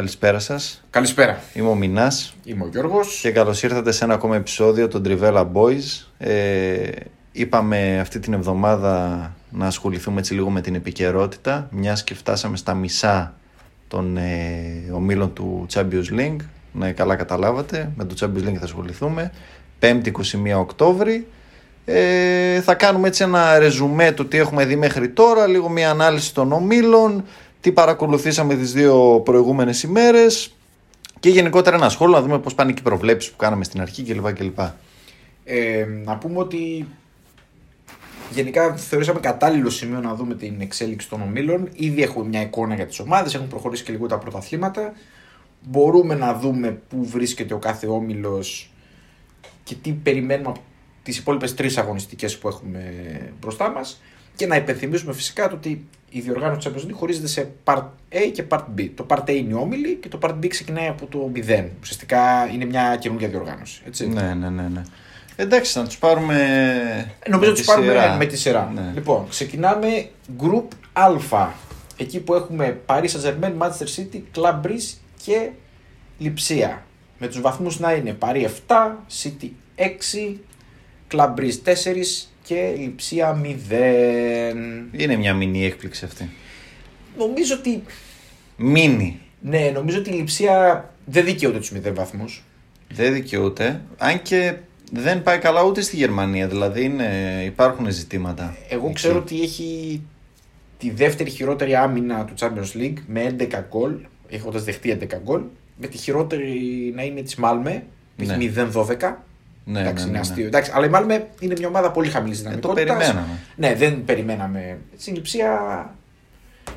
Καλησπέρα σας. Καλησπέρα. Είμαι ο Μινάς Είμαι ο Γιώργος. και καλώς ήρθατε σε ένα ακόμα επεισόδιο των Trivella Boys. Ε, είπαμε αυτή την εβδομάδα να ασχοληθούμε έτσι λίγο με την επικαιρότητα, μιας και φτάσαμε στα μισά των ε, ομίλων του Champions League. Ναι, καλά καταλάβατε, με το Champions League θα ασχοληθούμε. 5η 21 Οκτώβρη. Ε, θα κάνουμε έτσι ένα ρεζουμέ του τι έχουμε δει μέχρι τώρα, λίγο μια ανάλυση των ομίλων, τι παρακολουθήσαμε τις δύο προηγούμενες ημέρες και γενικότερα ένα σχόλιο να δούμε πώς πάνε και οι προβλέψεις που κάναμε στην αρχή κλπ. κλπ. Ε, να πούμε ότι γενικά θεωρήσαμε κατάλληλο σημείο να δούμε την εξέλιξη των ομίλων. Ήδη έχουμε μια εικόνα για τις ομάδες, έχουν προχωρήσει και λίγο τα πρωταθλήματα. Μπορούμε να δούμε πού βρίσκεται ο κάθε όμιλος και τι περιμένουμε από τις υπόλοιπες τρεις αγωνιστικές που έχουμε μπροστά μας. Και να υπενθυμίσουμε φυσικά το ότι η διοργάνωση τη Champions League χωρίζεται σε Part A και Part B. Το Part A είναι οι όμιλοι και το Part B ξεκινάει από το 0. Ουσιαστικά είναι μια καινούργια διοργάνωση. Έτσι. Ναι, ναι, ναι, ναι. Εντάξει, να τους πάρουμε Νομίζω με ότι τη του πάρουμε σειρά. με τη σειρά. Ναι. Λοιπόν, ξεκινάμε Group Α. Εκεί που έχουμε Paris Saint-Germain, Manchester City, Club Brugge και Λιψία. Με τους βαθμούς να είναι Paris 7, City 6, Club Brugge 4 και Λιψία 0. Είναι μια μινή έκπληξη αυτή. Νομίζω ότι, Μίνι. ναι, νομίζω ότι η Λιψία δεν δικαιούται τους 0 βαθμούς. Δεν δικαιούται. Αν και δεν πάει καλά ούτε στη Γερμανία. Δηλαδή είναι, υπάρχουν ζητήματα. Εγώ εκεί. ξέρω ότι έχει τη δεύτερη χειρότερη άμυνα του Champions League με 11 γκολ, έχοντας δεχτεί 11 γκολ. Με τη χειρότερη να είναι της Μάλμε, που Ναι. έχει 0-12. Ναι, Εντάξει, ναι, είναι ναι, αστείο. ναι. Εντάξει, αλλά η Μάλμε είναι μια ομάδα πολύ χαμηλής Ε, το δυναμικότητας. περιμέναμε. Ναι, δεν περιμέναμε. Στην λειψία.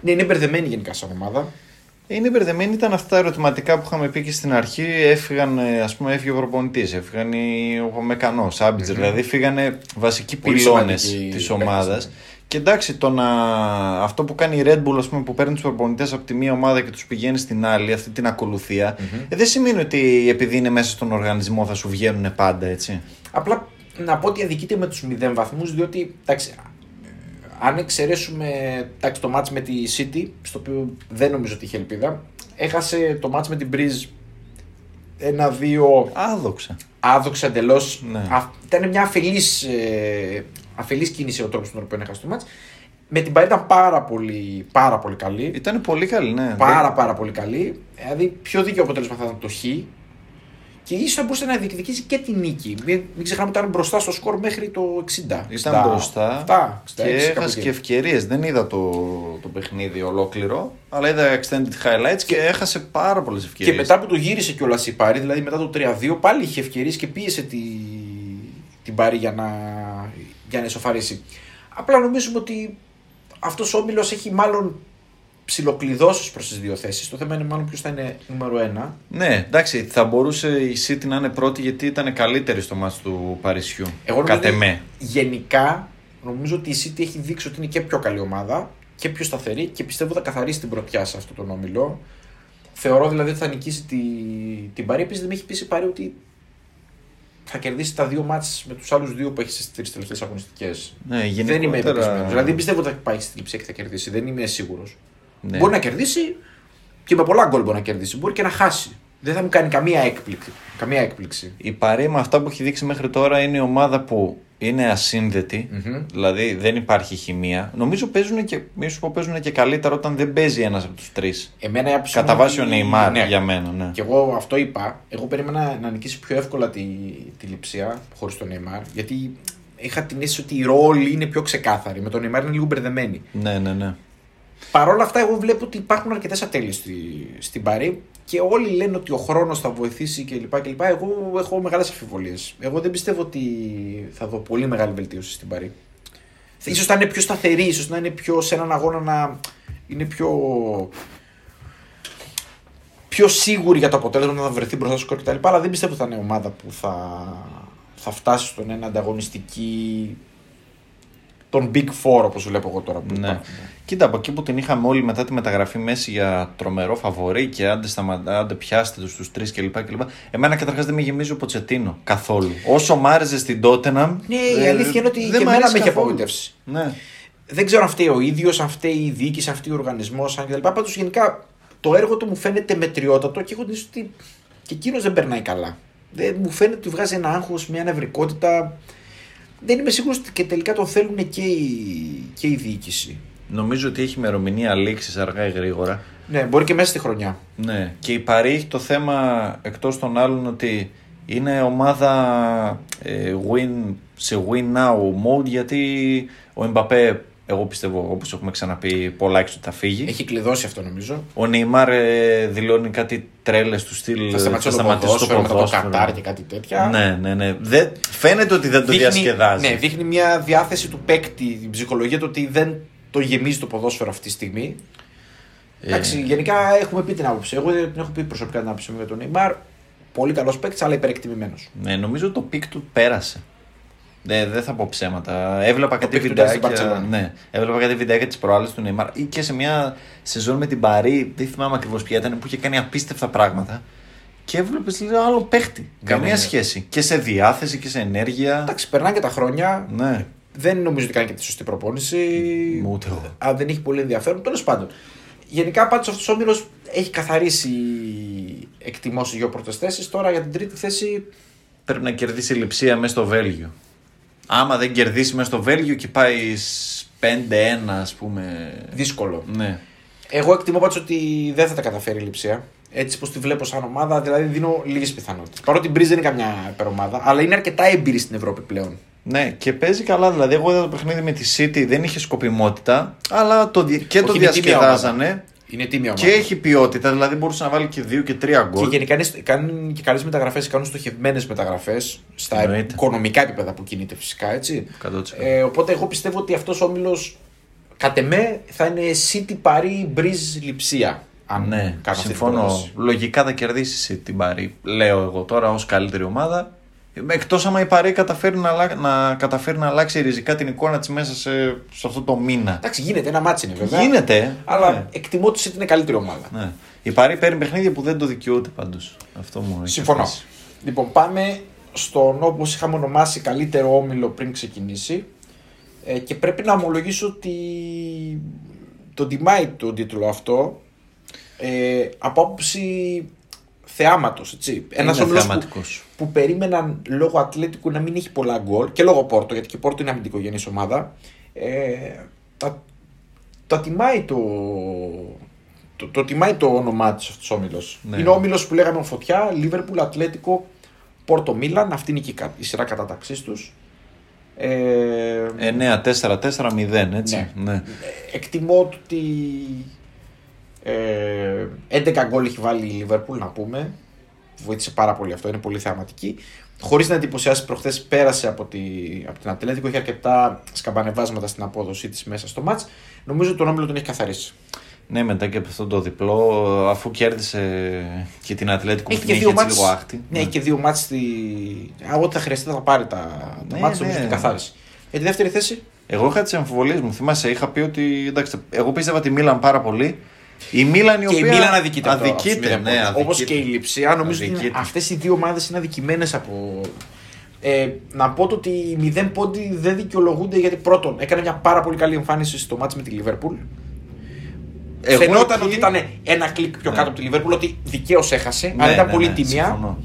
Ναι, είναι μπερδεμένη γενικά σαν ομάδα. Είναι μπερδεμένοι, ήταν αυτά τα ερωτηματικά που είχαμε πει και στην αρχή. Έφυγαν, ε, ας πούμε, έφυγε ο προπονητή, έφυγαν οι- ο Μεκανός, Σάμπιτζερ. Δηλαδή φύγανε βασικοί Πολύ πυλώνες σημαντικοί της παίκτες, ομάδας. Ναι. Και εντάξει, το να... αυτό που κάνει η Red Bull, ας πούμε, που παίρνει τους προπονητές από τη μία ομάδα και τους πηγαίνει στην άλλη, αυτή την ακολουθια ε, δεν σημαίνει ότι επειδή είναι μέσα στον οργανισμό θα σου βγαίνουν πάντα, έτσι. Απλά να πω ότι αδικείται με τους 0 βαθμού, διότι εντάξει, αν εξαιρέσουμε εντάξει, το μάτς με τη City, στο οποίο δεν νομίζω ότι είχε ελπίδα, έχασε το μάτς με την Breeze ένα-δύο Άδοξα. άδοξα εντελώς. Ναι. Ήταν μια αφελής, ε, αφελής κίνηση ο τρόπο τον οποίο έχασε το μάτς. Με την Παρή ήταν πάρα πολύ, πάρα πολύ καλή. Ήταν πολύ καλή, ναι. Πάρα πάρα πολύ καλή. Δηλαδή πιο δίκαιο αποτέλεσμα θα ήταν το Χ. Και ίσως θα μπορούσε να διεκδικήσει και τη νίκη. Μην, μην ξεχνάμε ότι ήταν μπροστά στο σκορ μέχρι το 60. Ήταν 60, μπροστά 7, 66, και κάπου έχασε εκεί. και ευκαιρίες. Δεν είδα το, το παιχνίδι ολόκληρο, αλλά είδα extended highlights και, έχασε πάρα πολλές ευκαιρίες. Και μετά που το γύρισε κιόλας η Πάρη, δηλαδή μετά το 3-2, πάλι είχε ευκαιρίες και πίεσε τη, την Πάρη για να, για να ισοφαρίσει. Απλά νομίζουμε ότι αυτός ο όμιλος έχει μάλλον ψιλοκλειδώσεις προς τις δύο θέσεις. Το θέμα είναι μάλλον ποιος θα είναι νούμερο 1. Ναι, εντάξει, θα μπορούσε η City να είναι πρώτη γιατί ήταν καλύτερη στο μάτς του Παρισιού. Εγώ νομίζω Κατ' ότι εμέ. Γενικά, νομίζω ότι η City έχει δείξει ότι είναι και πιο καλή ομάδα και πιο σταθερή και πιστεύω θα καθαρίσει την πρωτιά σε αυτόν τον όμιλο. Θεωρώ δηλαδή ότι θα νικήσει τη, την Παρή. Επίσης δεν με έχει πείσει η Παρή ότι θα κερδίσει τα δύο μάτς με τους άλλους δύο που έχει στις τρεις τελευταίες αγωνιστικές. Ναι, Δεν είμαι γενικότερα- πεπισμένο. Δηλαδή δεν πιστεύω ότι θα πάει στη λειψία και θα κερδίσει. Δεν είμαι σίγουρος. Ναι. Μπορεί να κερδίσει και με πολλά γκολ μπορεί να κερδίσει. Μπορεί και να χάσει. Δεν θα μου κάνει καμία έκπληξη. Καμία έκπληξη. Η Παρή με αυτά που έχει δείξει μέχρι τώρα είναι η ομάδα που είναι ασύνδετη, Μμμ. δηλαδή δεν υπάρχει χημεία. Νομίζω παίζουν και, μη σου πω, παίζουν και καλύτερα όταν δεν παίζει ένας από τους τρεις. Εμένα η άποψή μου Κατά βάση ο είναι- Νεϊμάρ ναι. για μένα. Ναι. Και εγώ αυτό είπα. Εγώ περίμενα να νικήσει πιο εύκολα τη, τη λειψία χωρίς τον Νεϊμάρ. Γιατί είχα την αίσθηση ότι η ρόλη είναι πιο ξεκάθαρη. Με τον Νεϊμάρ είναι λίγο μπερδεμένη. ναι, ναι, ναι. Παρ' όλα αυτά, εγώ βλέπω ότι υπάρχουν αρκετές ατέλειες στη, στην Παρή και όλοι λένε ότι ο χρόνος θα βοηθήσει κλπ. κλπ. Εγώ έχω μεγάλες αμφιβολίες. Εγώ δεν πιστεύω ότι θα δω πολύ μεγάλη βελτίωση στην Παρή. Ίσως θα είναι πιο σταθερή, ίσως να είναι πιο σε έναν αγώνα να είναι πιο πιο σίγουρη για το αποτέλεσμα να θα βρεθεί μπροστά στο σκορ κτλ. Αλλά δεν πιστεύω ότι θα είναι ομάδα που θα, θα φτάσει στον ένα ανταγωνιστική. τον Big Four όπως βλέπω εγώ τώρα που Ναι. υπάρχουν. Κοίτα, από εκεί που την είχαμε όλοι μετά τη μεταγραφή Μέση για τρομερό φαβορή και άντε, σταματά, άντε πιάστε τους στους τρεις κλπ. κλπ. Εμένα καταρχάς δεν με γεμίζει ο Ποτσετίνο καθόλου. Όσο μ' άρεσε στην Τότεναμ. Ναι, η αλήθεια είναι ότι δεν και μ' εμένα αρέσει με έχει καθόλου. απογοητεύσει. Ναι. Δεν ξέρω αν φταίει ο ίδιος, αν φταίει η διοίκηση, αν φταίει ο οργανισμός, αν κτλ. Πάντως γενικά το έργο του μου φαίνεται μετριότατο και έχω την αίσθηση ότι και εκείνος δεν περνάει καλά. Δεν, μου φαίνεται ότι βγάζει ένα άγχος, μια νευρικότητα. Δεν είμαι σίγουρος ότι και τελικά τον θέλουν και η, και η διοίκηση. Νομίζω ότι έχει ημερομηνία λήξης αργά ή γρήγορα. Ναι, μπορεί και μέσα στη χρονιά. Ναι. Και η Παρή έχει το θέμα εκτός των άλλων ότι είναι ομάδα ε, win, σε win now mode γιατί ο Εμπαπέ, εγώ πιστεύω όπως έχουμε ξαναπεί, πολλά έξω ότι θα φύγει. Έχει κλειδώσει αυτό νομίζω. Ο Νεϊμάρ ε, δηλώνει κάτι τρέλες του στυλ. Θα σταματήσει το ποδόσφαιρο μετά το Κατάρ και κάτι τέτοια. Ναι, ναι, ναι. Δεν, φαίνεται ότι δεν το διασκεδάζει. Ναι, δείχνει μια διάθεση του παίκτη, την ψυχολογία του ότι δεν το γεμίζει το ποδόσφαιρο αυτή τη στιγμή. Ε, Εντάξει, γενικά έχουμε πει την άποψη. Εγώ την έχω πει προσωπικά την άποψη μου για τον Νεϊμάρ. Πολύ καλός παίκτης, αλλά υπερεκτιμημένος. ναι, νομίζω το peak του πέρασε. Ναι, δεν θα πω ψέματα. Έβλεπα κάτι peak του ήταν στην βιντεάκια. Μπαρτσελόνα. Ναι, έβλεπα κάτι βιντεάκια τις προάλλες του Νεϊμάρ ή και σε μια σεζόν με την Παρί. Δεν θυμάμαι ακριβώς ποια ήταν που είχε κάνει απίστευτα πράγματα. Και έβλεπες άλλο παίχτη. Καμία ναι, ναι. σχέση. Και σε διάθεση και σε ενέργεια. Εντάξει, περνάνε και τα χρόνια. Ναι. Δεν νομίζω ότι κάνει και τη σωστή προπόνηση. Ούτε εγώ. Αν δεν έχει πολύ ενδιαφέρον. Τέλος πάντων. Γενικά πάντως αυτός ο όμιλο έχει καθαρίσει εκτιμώ σε δύο πρώτες θέσεις. Τώρα για την τρίτη θέση Πρέπει να κερδίσει η λειψία μέσα στο Βέλγιο. Άμα δεν κερδίσει μέσα στο Βέλγιο και πάει σ- 5-1, ας πούμε. δύσκολο. Ναι. Εγώ εκτιμώ πάντως ότι δεν θα τα καταφέρει η λειψία. Έτσι πως τη βλέπω σαν ομάδα, δηλαδή δίνω λίγες πιθανότητες. Παρότι η Μπριζ δεν είναι καμιά υπερομάδα, αλλά είναι αρκετά έμπειρη στην Ευρώπη πλέον. Ναι, και παίζει καλά. Δηλαδή, εγώ είδα το παιχνίδι με τη City, δεν είχε σκοπιμότητα, αλλά το, δι- και το Όχι, είναι τίμια διασκεδάζανε. Είναι τίμια ομάδα. Και έχει ποιότητα, δηλαδή μπορούσε να βάλει και δύο και τρία Και γκολ. γενικά είναι- κάνουν και καλές μεταγραφές, κάνουν στοχευμένες μεταγραφές στα Εννοείται. οικονομικά επίπεδα που κινείται φυσικά έτσι. 100%. Ε, οπότε εγώ πιστεύω ότι αυτός ο όμιλος κατ' εμέ θα είναι City Paris Breeze Λιψία. Αν Ναι, κάνω αυτή την συμφωνώ. πρόταση. Λογικά θα κερδίσει την Παρή. Λέω εγώ τώρα ως καλύτερη ομάδα. Εκτός άμα η Παρή καταφέρει να, αλλα- να, καταφέρει να αλλάξει ριζικά την εικόνα της μέσα σε, σε αυτό το μήνα. Εντάξει, γίνεται ένα ματς είναι βέβαια. Γίνεται. Αλλά Ναι. εκτιμώ ότι η City είναι καλύτερη ομάδα. Ναι. Η Παρί παίρνει παιχνίδια που δεν το δικαιούται πάντως. Αυτό μου έχει Συμφωνώ. αφήσει. Λοιπόν, πάμε στον όπως είχαμε ονομάσει καλύτερο όμιλο πριν ξεκινήσει. Ε, και πρέπει να ομολογήσω ότι τον τιμάει τον τίτλο αυτό ε, από άποψη θεάματος, έτσι. Ένας Είναι όμιλος που, θεαματικός. που περίμεναν λόγω Ατλέτικο να μην έχει πολλά γκολ και λόγω Πόρτο, γιατί και η Πόρτο είναι αμυντικογενής ομάδα. Ε, τα, τα τιμάει το, το, το τιμάει το όνομά της αυτός ο όμιλο. Ναι. Είναι ο όμιλο που λέγαμε φωτιά, Λίβερπουλ, Ατλέτικο, Πόρτο Μίλαν. Αυτή είναι και η κα- η σειρά κατάταξής τους. Ε, 9-4-4-0, έτσι. Ναι. Ναι. εκτιμώ ότι ε, 11 γκολ έχει βάλει η Λίβερπουλ, να πούμε. Βοήθησε πάρα πολύ αυτό, είναι πολύ θεαματική. Χωρίς να εντυπωσιάσει, προχθές πέρασε από, τη, από την Ατλέτικο. Έχει αρκετά σκαμπανεβάσματα στην απόδοσή της μέσα στο μάτς. Νομίζω ότι τον όμιλο τον έχει καθαρίσει. Ναι, μετά και από αυτό το διπλό, αφού κέρδισε και την Ατλέτικο που Έχει την και είχε δύο έτσι μάτς. λίγο άχτη. Ναι, έχει και δύο μάτς στη. Α, ό,τι θα χρειαστεί θα πάρει τα, τα Ναι, μάτς, ναι. νομίζω ότι καθάρισε. Για τη δεύτερη θέση; Εγώ είχα τις αμφιβολίε μου. Θυμάσαι, είχα πει ότι. Εντάξει, εγώ πίστευα τη Μίλαν πάρα πολύ. Η Μίλαν η Και η οποία. Μίλαν αδικείται. Αδικείται, ναι, αδικείται. Όπως και η Λιψία. Νομίζω ότι Αδικείται. αυτές οι δύο ομάδες είναι αδικημένες από. Ε, να πω το ότι οι μηδέν πόντι δεν δικαιολογούνται γιατί πρώτον έκανε μια πάρα πολύ καλή εμφάνιση στο μάτς με τη Λιβέρπουλ. Εγώ Φαινόταν εκεί- ότι ήταν ένα κλικ πιο Ναι. κάτω από τη Λιβέρπουλ, ότι δικαίως έχασε, Ναι, αλλά ήταν ναι, πολύ ναι, τιμία. συμφωνώ.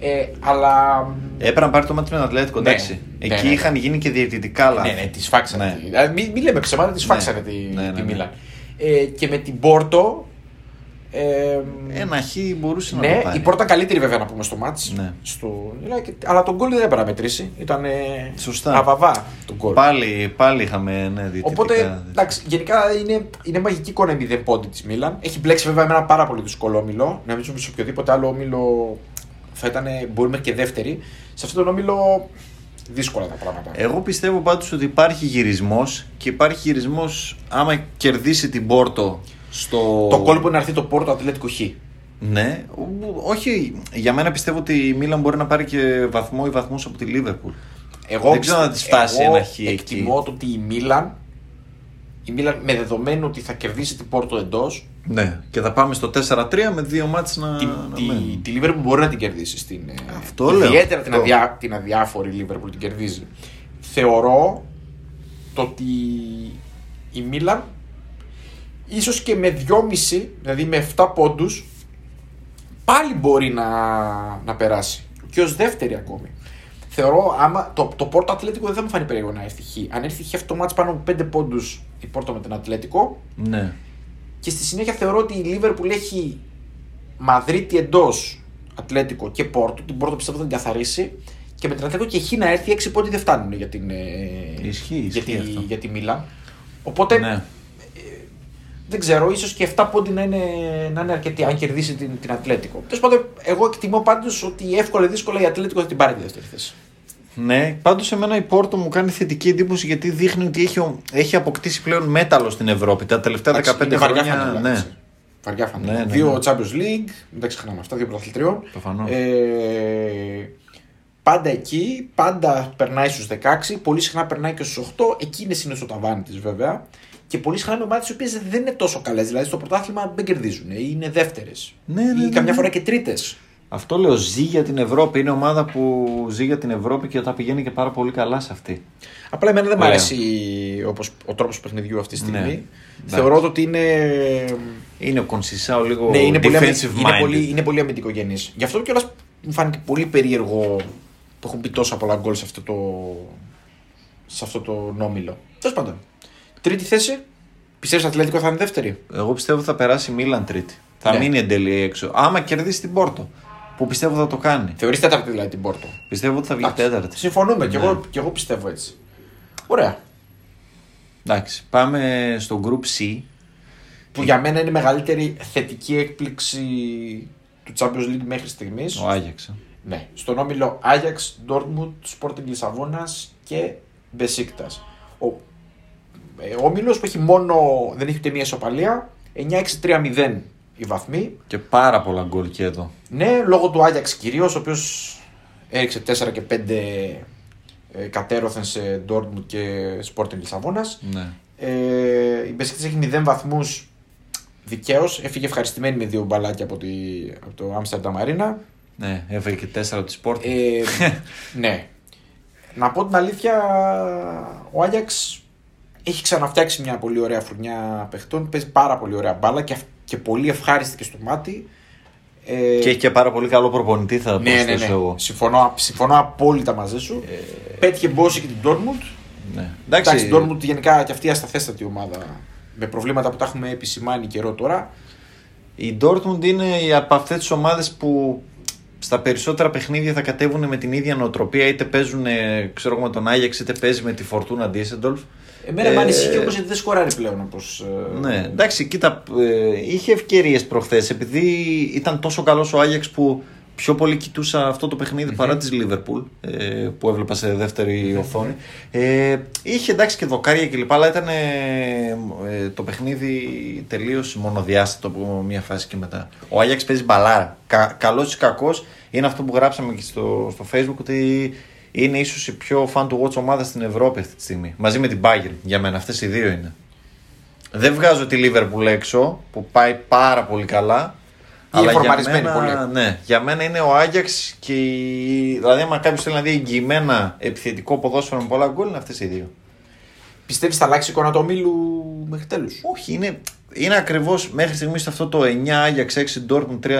Ε, αλλά. Έπρεπε να πάρει το μάτι με τον Ατλέτικο, Ναι, εντάξει. ναι, Εκεί ναι, ναι. είχαν γίνει και διαιτητικά λάθη. Ναι, ναι, τη φάξανε. Ναι. τη- Δηλαδή, μην, μην λέμε ψέματα, τη φάξανε τη, Ναι, ναι, τη ναι. Μίλαν. Ε, και με την Πόρτο. Ε, Ένα χ μπορούσε να ναι, το πάρει. η Πόρτα καλύτερη βέβαια να πούμε στο μάτς. Ναι. Στο, αλλά τον γκολ δεν έπρεπε να μετρήσει. Ήταν Σωστά. αβαβά τον γκολ. Πάλι, πάλι είχαμε ναι, διαιτητικά. Οπότε, εντάξει, γενικά είναι, είναι μαγική εικόνα η μηδέν πόντι της Μίλαν. Έχει μπλέξει βέβαια με ένα πάρα πολύ δύσκολο όμιλο. Νομίζω ότι σε οποιοδήποτε άλλο όμιλο θα ήταν, μπορεί μέχρι και δεύτερη. Σε αυτόν τον όμιλο δύσκολα τα πράγματα. Εγώ πιστεύω πάντως ότι υπάρχει γυρισμός και υπάρχει γυρισμός άμα κερδίσει την Πόρτο στο... Το κόλπο είναι να έρθει το Πόρτο Ατλέτικο Χ. Ναι, όχι. Για μένα πιστεύω ότι η Μίλαν μπορεί να πάρει και βαθμό ή βαθμούς από τη Λίβερπουλ. Εγώ Δεν ξέρω να της φτάσει εγώ ένα χ εκεί. Εκτιμώ το ότι η Μίλαν, η Μίλαν με δεδομένο ότι θα κερδίσει την Πόρτο εντός, Ναι, και θα πάμε στο 4-3 με δύο μάτς να, τη, να τη, μένουν. τη Liverpool μπορεί να την κερδίσει. Στην, ε, Αυτό λέω, Ιδιαίτερα την, αυτό. αδιά, την αδιάφορη Liverpool την κερδίζει. Θεωρώ το ότι η Μίλαν ίσως και με 2,5 δηλαδή με 7 πόντους πάλι μπορεί να, να περάσει και ως δεύτερη ακόμη. Θεωρώ άμα το, το Πόρτο Ατλέτικο δεν θα μου φανεί περίεργο να έρθει χ. Αν έρθει χ αυτό το μάτς πάνω από 5 πόντους η Πόρτο με τον Ατλέτικο Ναι. Και στη συνέχεια θεωρώ ότι η Λίβερπουλ έχει Μαδρίτη εντός Ατλέτικο και Πόρτο. Την Πόρτο πιστεύω θα την καθαρίσει. Και με την Ατλέτικο και Χ να έρθει 6 πόντι δεν φτάνουν για την, ε, Ισχύει, για, ισχύει τη, αυτό. για τη Μίλαν. Οπότε ναι. δεν ξέρω, ίσως και 7 πόντι να είναι, να είναι αρκετοί αν κερδίσει την, την Ατλέτικο. Τέλος πάντων, εγώ εκτιμώ πάντως ότι εύκολα ή δύσκολα η Ατλέτικο θα την πάρει τη δεύτερη θέση. Ναι, πάντως εμένα η Πόρτο μου κάνει θετική εντύπωση γιατί δείχνει ότι έχει, έχει αποκτήσει πλέον μέταλλο στην Ευρώπη τα τελευταία 15 Είναι βαριά χρόνια. φανέλα, ναι. έτσι. Βαριά φανέλα. Ναι, ναι, δύο ναι. Champions League, δεν τα ξεχνάμε αυτά, δύο πρωταθλητριών. Προφανώς. Ε, πάντα εκεί, πάντα περνάει στους 16, πολύ συχνά περνάει και στους 8. Εκείνε είναι στο ταβάνι τη βέβαια. Και πολύ συχνά με ομάδες οι οποίες δεν είναι τόσο καλές. Δηλαδή στο πρωτάθλημα δεν κερδίζουν, ή είναι δεύτερες. Ναι, ναι, ή ναι, καμιά ναι. φορά και τρίτες. Αυτό λέω, ζει για την Ευρώπη. Είναι ομάδα που ζει για την Ευρώπη και τα πηγαίνει και πάρα πολύ καλά σε αυτή. Απλά εμένα δεν μου Ωραία. αρέσει όπως, ο τρόπος παιχνιδιού αυτή τη στιγμή. Ναι. Θεωρώ ότι είναι. Είναι ο Κονσισάο λίγο Ναι, είναι πολύ, αμυ- defensive είναι minded. πολύ, είναι πολύ αμυντικογενής. Γι' αυτό κιόλας μου φάνηκε πολύ περίεργο που έχουν πει τόσα πολλά γκολ σε αυτό το, σε αυτό το νόμιλο. Τέλος πάντων. Τρίτη θέση. Πιστεύεις Ατλέτικο θα είναι δεύτερη; Εγώ πιστεύω θα περάσει η Μίλαν τρίτη. Θα Ναι. μείνει εν τέλει έξω. Άμα κερδίσει την Πόρτο. Που πιστεύω θα το κάνει. Θεωρείς τέταρτη δηλαδή την Πόρτο. Πιστεύω ότι θα βγει Εντάξει, τέταρτη. Συμφωνούμε. Κι, Ναι. εγώ, κι εγώ πιστεύω έτσι. Ωραία. Εντάξει, πάμε στο Group C. Που για μένα είναι η μεγαλύτερη θετική έκπληξη του Champions League μέχρι στιγμής. Ο Άγιαξ. ε. Ναι. Στον όμιλο Άγιαξ, Ντόρτμουντ, Sporting Λισαβόνας και Μπεσίκτας. Ο ε, όμιλος που έχει μόνο. δεν έχει ούτε μία ισοπαλία. 9-6-3-0 οι βαθμοί. Και πάρα πολλά γκολ και εδώ. Ναι, λόγω του Άγιαξ κυρίως, ο οποίος έριξε 4 και 5 ε, εκατέρωθεν σε Ντόρτμουντ και Sporting Λισαβόνας. Ναι. Ε, η Μπεσίκτας έχει 0 βαθμούς δικαίως. Έφυγε ευχαριστημένη με δύο μπαλάκια από, τη, από το Άμστερνταμ Αρίνα. Ναι, έφεγε και τέσσερα τη Sport. Ε, ναι. Να πω την αλήθεια, ο Άγιαξ έχει ξαναφτιάξει μια πολύ ωραία φουρνιά παιχτών. Παίζει πάρα πολύ ωραία μπάλα και, αυ- και πολύ ευχάριστη και στο μάτι. Ε, Και έχει και πάρα πολύ καλό προπονητή, θα ναι, ναι, προσθέσω ναι. εγώ. Συμφωνώ, συμφωνώ απόλυτα μαζί σου. Πέτυχε μπόση και την Dortmund. Ναι. Εντάξει, η Dortmund γενικά και αυτή ασταθέστατη ομάδα. Με προβλήματα που τα έχουμε επισημάνει καιρό τώρα. Η Dortmund είναι η- από αυτές τις ομάδες που στα περισσότερα παιχνίδια θα κατέβουν με την ίδια νοοτροπία, είτε παίζουν ε, ξέρω εγώ, με τον Άγιαξ, είτε παίζει με τη Φορτούνα Düsseldorf. Εμένα Ε, με ανησυχεί όμω γιατί δεν σκοράρει πλέον όπως. Ναι, εντάξει, κοίτα, ε, είχε ευκαιρίες προχθές επειδή ήταν τόσο καλός ο Άγιαξ που πιο πολύ κοιτούσα αυτό το παιχνιδι παρά της Λίβερπουλ ε, που έβλεπα σε δεύτερη οθόνη. Ε, είχε εντάξει και δοκάρια κλπ. Αλλά ήταν ε, ε, το παιχνίδι τελείως μονοδιάστατο από μια φάση και μετά. Ο Άγιαξ παίζει μπαλάρα. Κα, Καλός ή κακός είναι αυτό που γράψαμε και στο, στο Facebook ότι είναι ίσως η πιο fan to watch ομάδα στην Ευρώπη αυτή τη στιγμή. Μαζί με την Bayern. Για μένα αυτές οι δύο είναι. Δεν βγάζω τη Liverpool έξω που πάει πάρα πολύ καλά. Είναι για φορμαρισμένη μένα, πολύ. ναι, για μένα είναι ο Άγιαξ και η... Δηλαδή, άμα κάποιος θέλει να δει εγγυημένα επιθετικό ποδόσφαιρο με πολλά γκολ, είναι αυτές οι δύο. Πιστεύεις θα αλλάξει η εικόνα του ομίλου μέχρι τέλους. Όχι, είναι, είναι ακριβώς μέχρι στιγμής αυτό το 9 Άγιαξ, 6 Dortmund, 3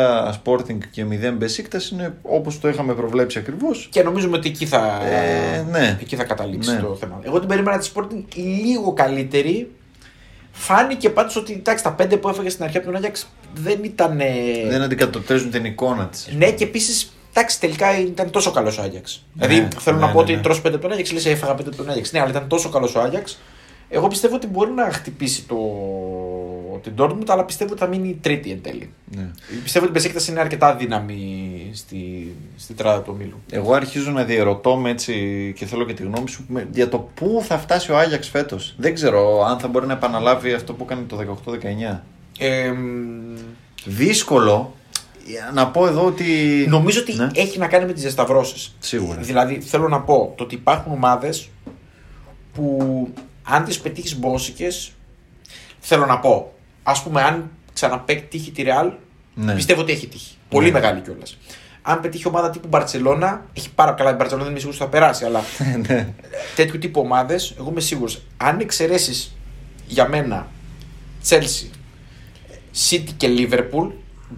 Sporting και 0 Besiktas είναι όπως το είχαμε προβλέψει ακριβώς. Και νομίζουμε ότι εκεί θα, Ε, ναι. εκεί θα καταλήξει Ναι. το θέμα. Εγώ την περίμενα τη Sporting λίγο καλύτερη. Φάνηκε πάντως ότι εντάξει, τα πέντε που έφεγε στην αρχή από τον Άγιαξ δεν ήταν. ε, Δεν αντικατοπτρίζουν την εικόνα της. Ναι, και επίσης εντάξει, τελικά ήταν τόσο καλός ο Άγιαξ. Ναι, δηλαδή θέλω ναι, να ναι, πω ναι. ότι τρως πέντε από τον Άγιαξ, λες έφαγα πέντε από τον Άγιαξ. Ναι, αλλά ήταν τόσο καλός ο Άγιαξ. Εγώ πιστεύω ότι μπορεί να χτυπήσει το... την Dortmund, αλλά πιστεύω ότι θα μείνει τρίτη εν τέλει. Ναι. Πιστεύω ότι η Μπεσέκτας είναι αρκετά δύναμη στη, στη τράτα του ομίλου. Εγώ αρχίζω να διαρωτώ με έτσι και θέλω και τη γνώμη σου με- για το πού θα φτάσει ο Άγιαξ φέτος. Δεν ξέρω αν θα μπορεί να επαναλάβει αυτό που έκανε το 18-19. Ε, μ, Δύσκολο. Να πω εδώ ότι. Νομίζω ότι Ναι. έχει να κάνει με τις διασταυρώσεις. Σίγουρα. Δηλαδή, θέλω να πω το ότι υπάρχουν ομάδες που αν τις πετύχεις μπόσικες. Θέλω να πω, ας πούμε, αν ξαναπετύχει τη Real, Ναι. πιστεύω ότι έχει τύχει. Πολύ Ναι. μεγάλη κιόλας. Αν πετύχει ομάδα τύπου Μπαρσελόνα, έχει πάρα καλά. Η Μπαρσελόνα δεν είμαι σίγουρος ότι θα περάσει, αλλά ναι. τέτοιου τύπου ομάδες, εγώ είμαι σίγουρος. Αν εξαιρέσεις για μένα Chelsea, City και Liverpool,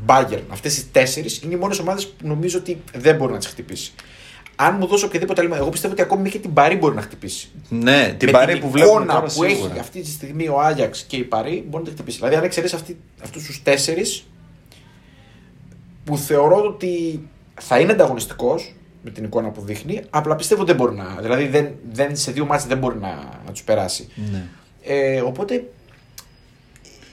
Bayern, αυτές τι τέσσερις είναι οι μόνες ομάδες που νομίζω ότι δεν μπορεί να τις χτυπήσει. Αν μου δώσει οποιαδήποτε άλλη, εγώ πιστεύω ότι ακόμη και την Παρή μπορεί να χτυπήσει. ναι, την Με παρή την που βλέπουμε εικόνα τώρα που σίγουρα. έχει αυτή τη στιγμή ο Άγιαξ και η Παρή μπορεί να τη χτυπήσει. Δηλαδή, αν εξαιρέσει αυτούς τους τέσσερις, που θεωρώ ότι θα είναι ανταγωνιστικός με την εικόνα που δείχνει, απλά πιστεύω δεν μπορεί να. Δηλαδή, δεν, δεν, σε δύο μάτς δεν μπορεί να, να τους περάσει. Ναι. Ε, οπότε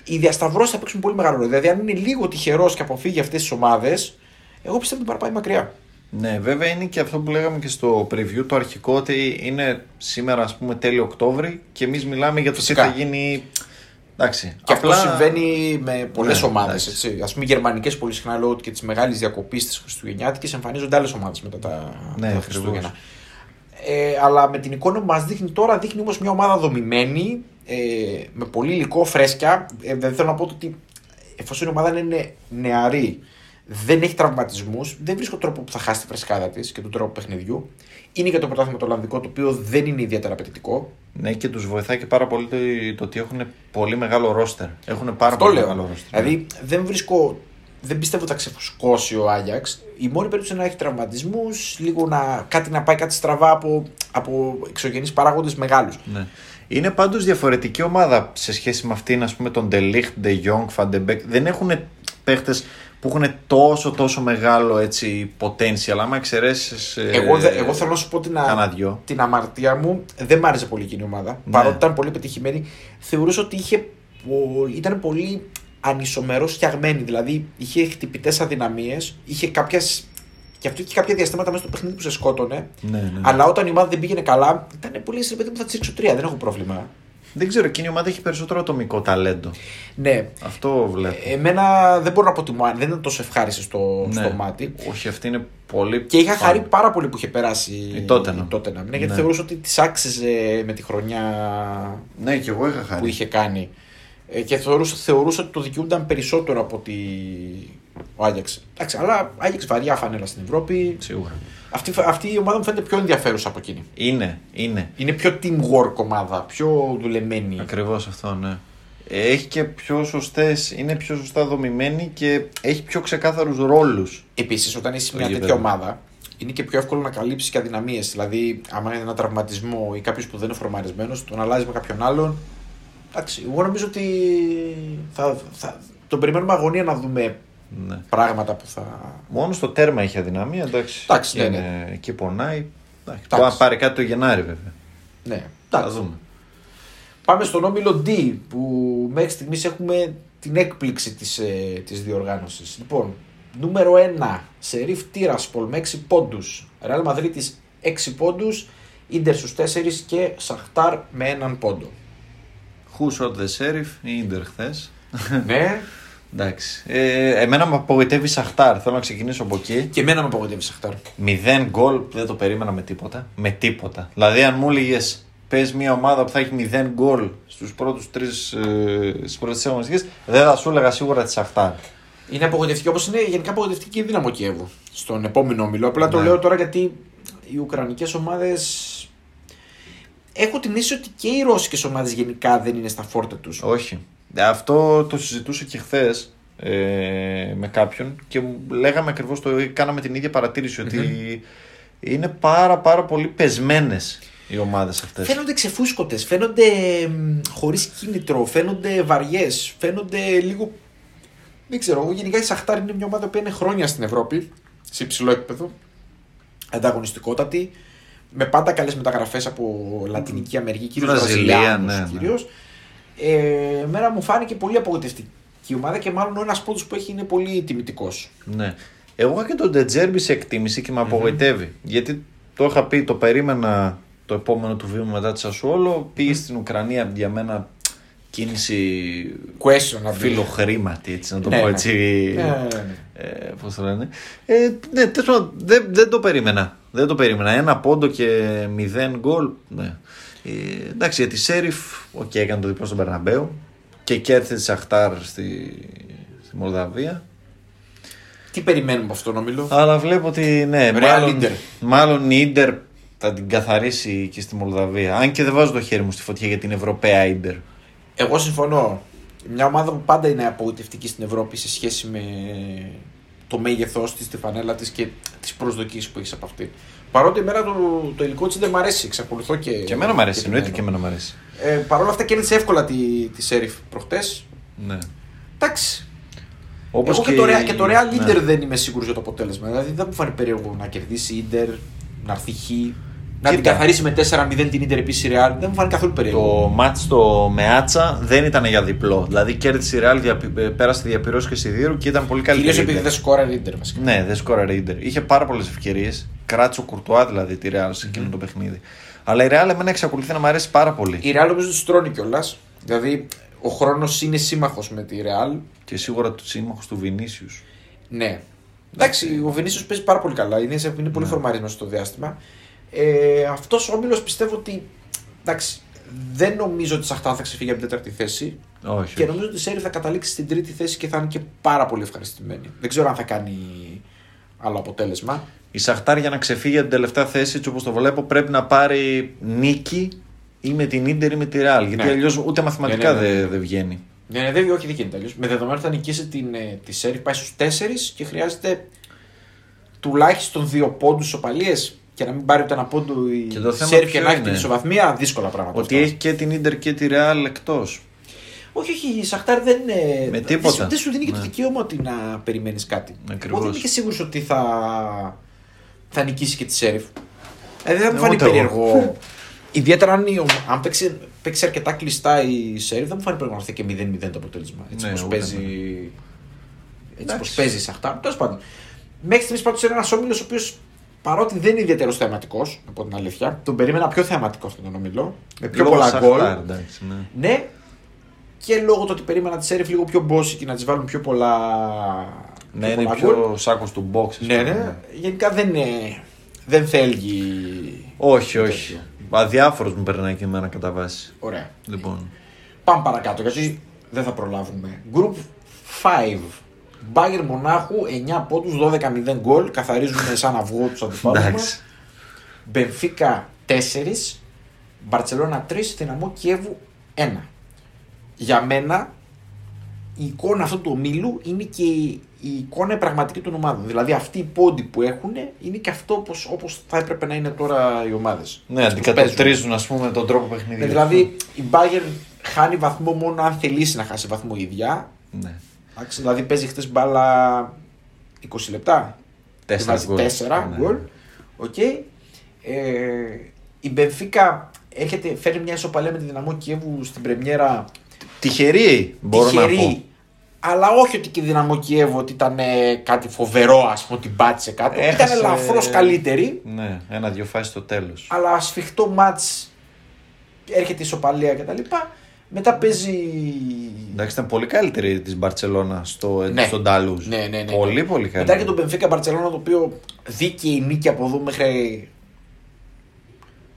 οι διασταυρώσεις θα παίξουν πολύ μεγάλο ρόλο. Δηλαδή, αν είναι λίγο τυχερός και αποφύγει αυτές τις ομάδες, εγώ πιστεύω ότι μπορεί να πάει μακριά. Ναι, βέβαια είναι και αυτό που λέγαμε και στο preview το αρχικό ότι είναι σήμερα ας πούμε τέλειο Οκτώβρη και εμείς μιλάμε για το τι Φυσικά. θα γίνει. Εντάξει. Και αυτό συμβαίνει με πολλές Ναι, ομάδες. εντάξει. Α πούμε, οι γερμανικές πολύ συχνά λόγω και της μεγάλης διακοπής της Χριστουγεννιάτικης εμφανίζονται άλλες ομάδες μετά τα, Ναι, τα ακριβώς. Χριστούγεννα. Ε, αλλά με την εικόνα που μας δείχνει τώρα, δείχνει όμως μια ομάδα δομημένη, ε, με πολύ υλικό, φρέσκια. Ε, δεν θέλω να πω ότι εφόσον η ομάδα είναι νεαρή, δεν έχει τραυματισμούς, δεν βρίσκω τρόπο που θα χάσει τη φρεσκάδα της και τον τρόπο παιχνιδιού. Είναι και το πρωτάθλημα το Ολλανδικό, το οποίο δεν είναι ιδιαίτερα απαιτητικό. Ναι, και τους βοηθάει και πάρα πολύ το, το ότι έχουν πολύ μεγάλο ρόστερ. Έχουν πάρα Αυτό πολύ λέω. μεγάλο ρόστερ. Δηλαδή δεν βρίσκω. Δεν πιστεύω ότι θα ξεφουσκώσει ο Άγιαξ. Η μόνη περίπτωση είναι να έχει τραυματισμούς, λίγο να, κάτι να πάει κάτι στραβά από, από εξωγενείς παράγοντες μεγάλους. Ναι. Είναι πάντως διαφορετική ομάδα σε σχέση με αυτήν, ας πούμε, τον De Ligt, De Jong, Van de Beek. Δεν έχουν παίχτες που έχουν τόσο τόσο μεγάλο έτσι potential. Άμα εξαιρέσεις... ε, εγώ, δε- εγώ θέλω να σου πω την, α- Κάνα δυο. την αμαρτία μου. Δεν μ' άρεσε πολύ εκείνη η ομάδα. Ναι. Παρότι ήταν πολύ πετυχημένη, θεωρούσα ότι είχε, πο- ήταν πολύ ανισομερό φτιαγμένη. Δηλαδή είχε χτυπητές αδυναμίες, είχε κάποιε. Και αυτό είχε κάποια διαστήματα μέσα στο παιχνίδι που σε σκότωνε. Ναι, ναι, ναι. Αλλά όταν η ομάδα δεν πήγαινε καλά, ήταν πολύ σε παιδί μου θα τη ρίξω τρία. Δεν έχω πρόβλημα. Δεν ξέρω, εκείνη η ομάδα έχει περισσότερο ατομικό ταλέντο. Ναι. Αυτό βλέπω. Εμένα δεν μπορώ να πω ότι μου άρεσε, δεν ήταν τόσο ευχάριστη στο, Ναι. στο μάτι. Όχι, αυτή είναι πολύ. Και είχα φαν. χαρεί πάρα πολύ που είχε περάσει Η Tottenham. Tottenham, Ναι, γιατί Ναι. θεωρούσα ότι της άξιζε με τη χρονιά Ναι, και εγώ είχα χαρεί. που είχε κάνει. Ε, Και θεωρούσα, θεωρούσα ότι το δικαιούνταν περισσότερο από ότι ο Άγιαξ. Εντάξει, αλλά Άγιαξ βαριά φανέλα στην Ευρώπη. Σίγουρα. Αυτή, αυτή η ομάδα μου φαίνεται πιο ενδιαφέρουσα από εκείνη. Είναι, είναι. Είναι πιο teamwork ομάδα, πιο δουλεμένη. Ακριβώς αυτό, ναι. Έχει και πιο σωστές, είναι πιο σωστά δομημένη και έχει πιο ξεκάθαρους ρόλους. Επίσης, όταν είσαι Το μια γήπεδο. τέτοια ομάδα, είναι και πιο εύκολο να καλύψεις και αδυναμίες. Δηλαδή, άμα είναι ένα τραυματισμό ή κάποιος που δεν είναι φορμαρισμένος, τον αλλάζεις με κάποιον άλλον. Εντάξει, εγώ νομίζω ότι θα, θα, τον περιμένουμε αγωνία να δούμε Ναι. πράγματα που θα. Μόνο στο τέρμα έχει αδυναμία, εντάξει. Εντάξει, ναι, είναι, Εκεί πονάει. Εντάξει. Εντάξει. Μπορεί να πάρει κάτι το Γενάρη, βέβαια. Ναι, Θα εντάξει. δούμε. Πάμε στον όμιλο D που μέχρι στιγμής έχουμε την έκπληξη της, ε, της διοργάνωσης. Λοιπόν, νούμερο 1, Σερίφ Τύρασπολ με 6 πόντους. Ρεάλ Μαδρίτης 6 πόντους, Ίντερ στους 4 και Σαχτάρ με έναν πόντο. Who shot the sheriff, η Ίντερ χθες. ναι, Εντάξει. Ε, εμένα με απογοητεύει η Σαχτάρ. Θέλω να ξεκινήσω από εκεί. και εμένα με απογοητεύει η Σαχτάρ. Μηδέν γκολ δεν το περίμενα με τίποτα. Με τίποτα. Δηλαδή, αν μου έλεγες πες μια ομάδα που θα έχει μηδέν γκολ στους πρώτους τρεις ε, στις πρώτες αγωνιστικές, δεν θα σου έλεγα σίγουρα τη Σαχτάρ. Είναι απογοητευτική όπως είναι γενικά απογοητευτική και η δύναμο Κιέβου στον επόμενο όμιλο. Απλά το Ναι. λέω τώρα γιατί οι Ουκρανικές ομάδες Έχω την αίσθηση ότι και οι Ρώσικες ομάδες γενικά δεν είναι στα φόρτα τους. Όχι. Αυτό το συζητούσα και χθες ε, με κάποιον και μου λέγαμε ακριβώς το κάναμε την ίδια παρατήρηση ότι είναι πάρα πάρα πολύ πεσμένες οι ομάδες αυτές. Φαίνονται ξεφούσκωτες, φαίνονται μ, χωρίς κίνητρο, φαίνονται βαριές, φαίνονται λίγο... Δεν ξέρω, εγώ γενικά η Σαχτάρ είναι μια ομάδα που είναι χρόνια στην Ευρώπη, σε υψηλό επίπεδο, ανταγωνιστικότατη, με πάντα καλές μεταγραφές από Λατινική Αμερική, κυρίως Βραζιλία, Βραζιλιάνους ναι, ναι. Κυρίως. Ε, εμένα μου φάνηκε πολύ απογοητευτική η ομάδα και μάλλον ο ένας πόντος που έχει είναι πολύ τιμητικός. Ναι. Εγώ είχα και τον Ντετζέρμπι σε εκτίμηση και με απογοητεύει. Γιατί το είχα πει, το περίμενα το επόμενο του βήμα μετά τη Σασουόλο. Πήγε στην Ουκρανία για μένα κίνηση Question να πει. φιλοχρήματη, έτσι να το Ναι, πω ναι. έτσι. Ναι, ναι, ναι. Ε, Πώς το λένε. Ε, ναι, τέλος πάντων, δεν, δεν το περίμενα. Δεν το περίμενα. Ένα πόντο και μηδέν γκολ. Ναι. Ε, εντάξει, για τη Σέριφ, οκ, έκανε το διπλό στον Μπερναμπέου και κέρδισε τη Σαχτάρ στη, στη Μολδαβία. Τι περιμένουμε από αυτό, νομίζω. Αλλά βλέπω ότι ναι, Real μάλλον, Inter. μάλλον η Ίντερ θα την καθαρίσει και στη Μολδαβία. Αν και δεν βάζω το χέρι μου στη φωτιά για την Ευρωπαία Ίντερ. Εγώ συμφωνώ. Μια ομάδα που πάντα είναι απογοητευτική στην Ευρώπη σε σχέση με το μέγεθός της, τη φανέλα της και τι προσδοκίες που έχεις από αυτή. Παρότι εμένα το, το υλικό της δεν μ' αρέσει, εξακολουθώ και. Και εμένα μου αρέσει, και εννοείται και επιμένω. εμένα μου αρέσει. Ε, Παρ' όλα αυτά κέρδισε εύκολα τη, τη Σέριφ προχτές. Ναι. Εντάξει. Όπως Εγώ και, το, Real- και το Real ναι. Inter δεν είμαι σίγουρος για το αποτέλεσμα. Δηλαδή δεν μου φάνηκε περίεργο να κερδίσει η Inter, να έρθει χ, να την Κοίτα. καθαρίσει με 4-0 την Inter επίσης η Real. Δεν μου φάνηκε καθόλου περίεργο. Το μάτς στο Μεάτσα δεν ήταν για διπλό. Δηλαδή κέρδισε η Real, διαπι- ε, πέρασε τη διαπυρός και σιδήρου και ήταν πολύ καλύτερη. Κυρίως η επειδή Inter. δεν σκόραρε η Inter βασικά. Ναι, δεν σκόραρε η Inter. Είχε πάρα πολλές ευκαιρίες. Κράτησε ο Κουρτουά δηλαδή τη Real σε εκείνο το παιχνίδι. Αλλά η Real εμένα εξακολουθεί να μου αρέσει πάρα πολύ. Η Real νομίζω του τρώνει κιόλας. Δηλαδή ο χρόνος είναι σύμμαχος με τη Real. Και σίγουρα του σύμμαχου του Βινίσιου. Ναι. Εντάξει, ο Βενίσιο παίζει πάρα πολύ καλά. Είναι, σε- είναι πολύ Ναι. φορμαρισμένο στο διάστημα. Ε, Αυτός ο όμιλος πιστεύω ότι. Εντάξει, δεν νομίζω ότι η Σαχτά θα ξεφύγει από την τέταρτη θέση. Όχι. Και νομίζω ότι η Σέρι θα καταλήξει στην τρίτη θέση και θα είναι και πάρα πολύ ευχαριστημένη. Δεν ξέρω αν θα κάνει άλλο αποτέλεσμα. Η Σαχτάρ για να ξεφύγει από την τελευταία θέση, έτσι όπως το βλέπω, πρέπει να πάρει νίκη ή με την ντερ ή με τη Real. Γιατί Ναι. αλλιώς ούτε μαθηματικά Ναι, ναι, ναι, ναι. δεν δεν βγαίνει. Ναι, ναι, δεν, όχι, δεν γίνεται αλλιώς. Με δεδομένο ότι θα νικήσει την, ε, τη Σέρι, πάει στους 4 και χρειάζεται τουλάχιστον δύο πόντους ισοπαλίε και να μην πάρει ούτε ένα πόντο η Και το θέμα Σέρι και ποιο να έχει είναι; την ισοβαθμία. Δύσκολα πράγματα. Ότι αυτά. έχει και την ντερ και τη Real εκτός. Όχι, όχι, η Σαχτάρ δεν είναι. Με τίποτα. Δεν, σου- δεν σου δίνει και το Ναι. δικαίωμα ότι να περιμένεις κάτι. Ακριβώς. Εγώ δεν είμαι και σίγουρος ότι θα, θα νικήσει και τη Σέριφ. Δηλαδή δεν μου Ναι, φανεί ούτε εγώ. περίεργο. Ιδιαίτερα αν, η ομα- αν παίξει, παίξει αρκετά κλειστά η Σέριφ, δεν μου φανεί περίεργο να έρθει και 0-0 το αποτέλεσμα. Έτσι Ναι, πως ούτε παίζει. Έτσι Εντάξει. πως παίζει η Σαχτάρ. Τέλος πάντων. Μέχρι στιγμής πάντως είναι ένας όμιλος ο οποίος παρότι δεν είναι ιδιαίτερα θεαματικός, να πω την αλήθεια, τον περίμενα πιο θεαματικό αυτόν τον όμιλο. Με πιο Λόγω πολλά Σαχτάρ, γκολ. εντάξει, ναι. Ναι, και λόγω του ότι περίμενα τη Σέριφ λίγο πιο μπόσικη και να τη βάλουν πιο πολλά. Ναι, πιο είναι πολλά πιο γκολ. σάκος του box. ας Ναι, πούμε. ναι. Γενικά δεν είναι. Δεν θέλει. Όχι, όχι. τέτοιο. Αδιάφορος μου περνάει και εμένα κατά βάση. Ωραία. Λοιπόν. Πάμε παρακάτω γιατί δεν θα προλάβουμε. Group 5. Μπάγκερ Μονάχου 9 πόντους, 12-0 γκολ. Καθαρίζουν σαν αυγό τους αντιπάλους μας. Εντάξει. Μπενφίκα 4. Μπαρσελόνα 3. Δυναμό Κιέβου 1. Για μένα η εικόνα αυτού του ομίλου είναι και η η εικόνα πραγματική των ομάδων. Δηλαδή αυτοί οι πόντοι που έχουν είναι και αυτό όπως, όπως θα έπρεπε να είναι τώρα οι ομάδες. Ναι, αντικατοπτρίζουν ας πούμε τον τρόπο παιχνιδιού. Ναι, δηλαδή η Bayern χάνει βαθμό μόνο αν θελήσει να χάσει βαθμό η ίδια. Ναι. Εντάξει, Δηλαδή παίζει χθες μπάλα 20 λεπτά. Τέσσερα Και γκολ. βάζει 4 Ναι. γκολ. Οκ. Ε, η Μπενφίκα έρχεται, φέρνει μια ισοπαλία με τη δυναμό Κιέβου στην πρεμιέρα. Τυχερή μπορώ να πω. τυχερή. Αλλά όχι ότι και η δυναμό Κιέβου ότι ήταν ε, κάτι φοβερό, ας πούμε, ότι πάτησε κάτω. Έχασε- Ήταν ελαφρώς καλύτερη. Ναι, ένα-δυο φάσεις στο τέλος. αλλά σφιχτό μάτς έρχεται η ισοπαλία κτλ. Μετά παίζει. Εντάξει, ήταν πολύ καλύτερη της Μπαρσελόνα στο, Ναι. στον Ταλούζ. Ναι, ναι, ναι, ναι. Πολύ, πολύ Μετά καλύτερη. και τον Μπενφίκα Μπαρσελόνα το οποίο δίκαιη νίκη από εδώ μέχρι.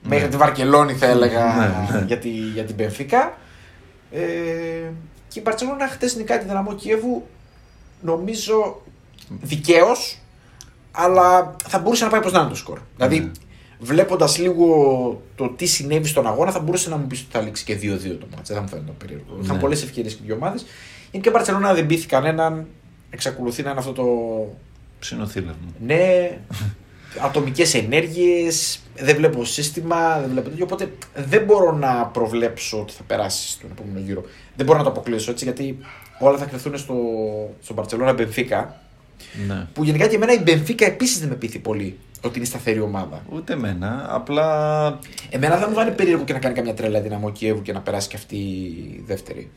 Μέχρι τη Βαρκελόνη θα έλεγα Ναι, ναι. Για, τη, για την Μπενφίκα. Ε, και η Μπαρσελόνα χτες νικάει τη δυναμό Κιέβου νομίζω δικαίως, αλλά θα μπορούσε να πάει προς να είναι το σκορ. Δηλαδή, Ναι. Βλέποντας λίγο το τι συνέβη στον αγώνα, θα μπορούσε να μου πεις ότι θα λήξει και 2-2 το μάτς. Δεν θα μου φαίνεται περίεργο. Είχαν Ναι. πολλές ευκαιρίες και οι δύο ομάδες. Είναι και η Μπαρσελόνα δεν πείθει κανέναν. Εξακολουθεί να είναι αυτό το. Ψινοθήλευμα. Ναι, ατομικές ενέργειες. Δεν βλέπω σύστημα. Δεν βλέπω τέτοιο. Οπότε δεν μπορώ να προβλέψω ότι θα περάσει στον επόμενο γύρο. Δεν μπορώ να το αποκλείσω έτσι γιατί όλα θα κρυφθούν στο, στο Μπαρσελόνα Μπενφίκα. Ναι. Που γενικά και εμένα η Μπενφίκα επίσης δεν με πείθει πολύ ότι είναι σταθερή ομάδα. Ούτε εμένα. Απλά. Εμένα θα μου φάνει περίεργο και να κάνει καμιά τρέλα δυναμό Κιέβου και να περάσει και αυτή η δεύτερη.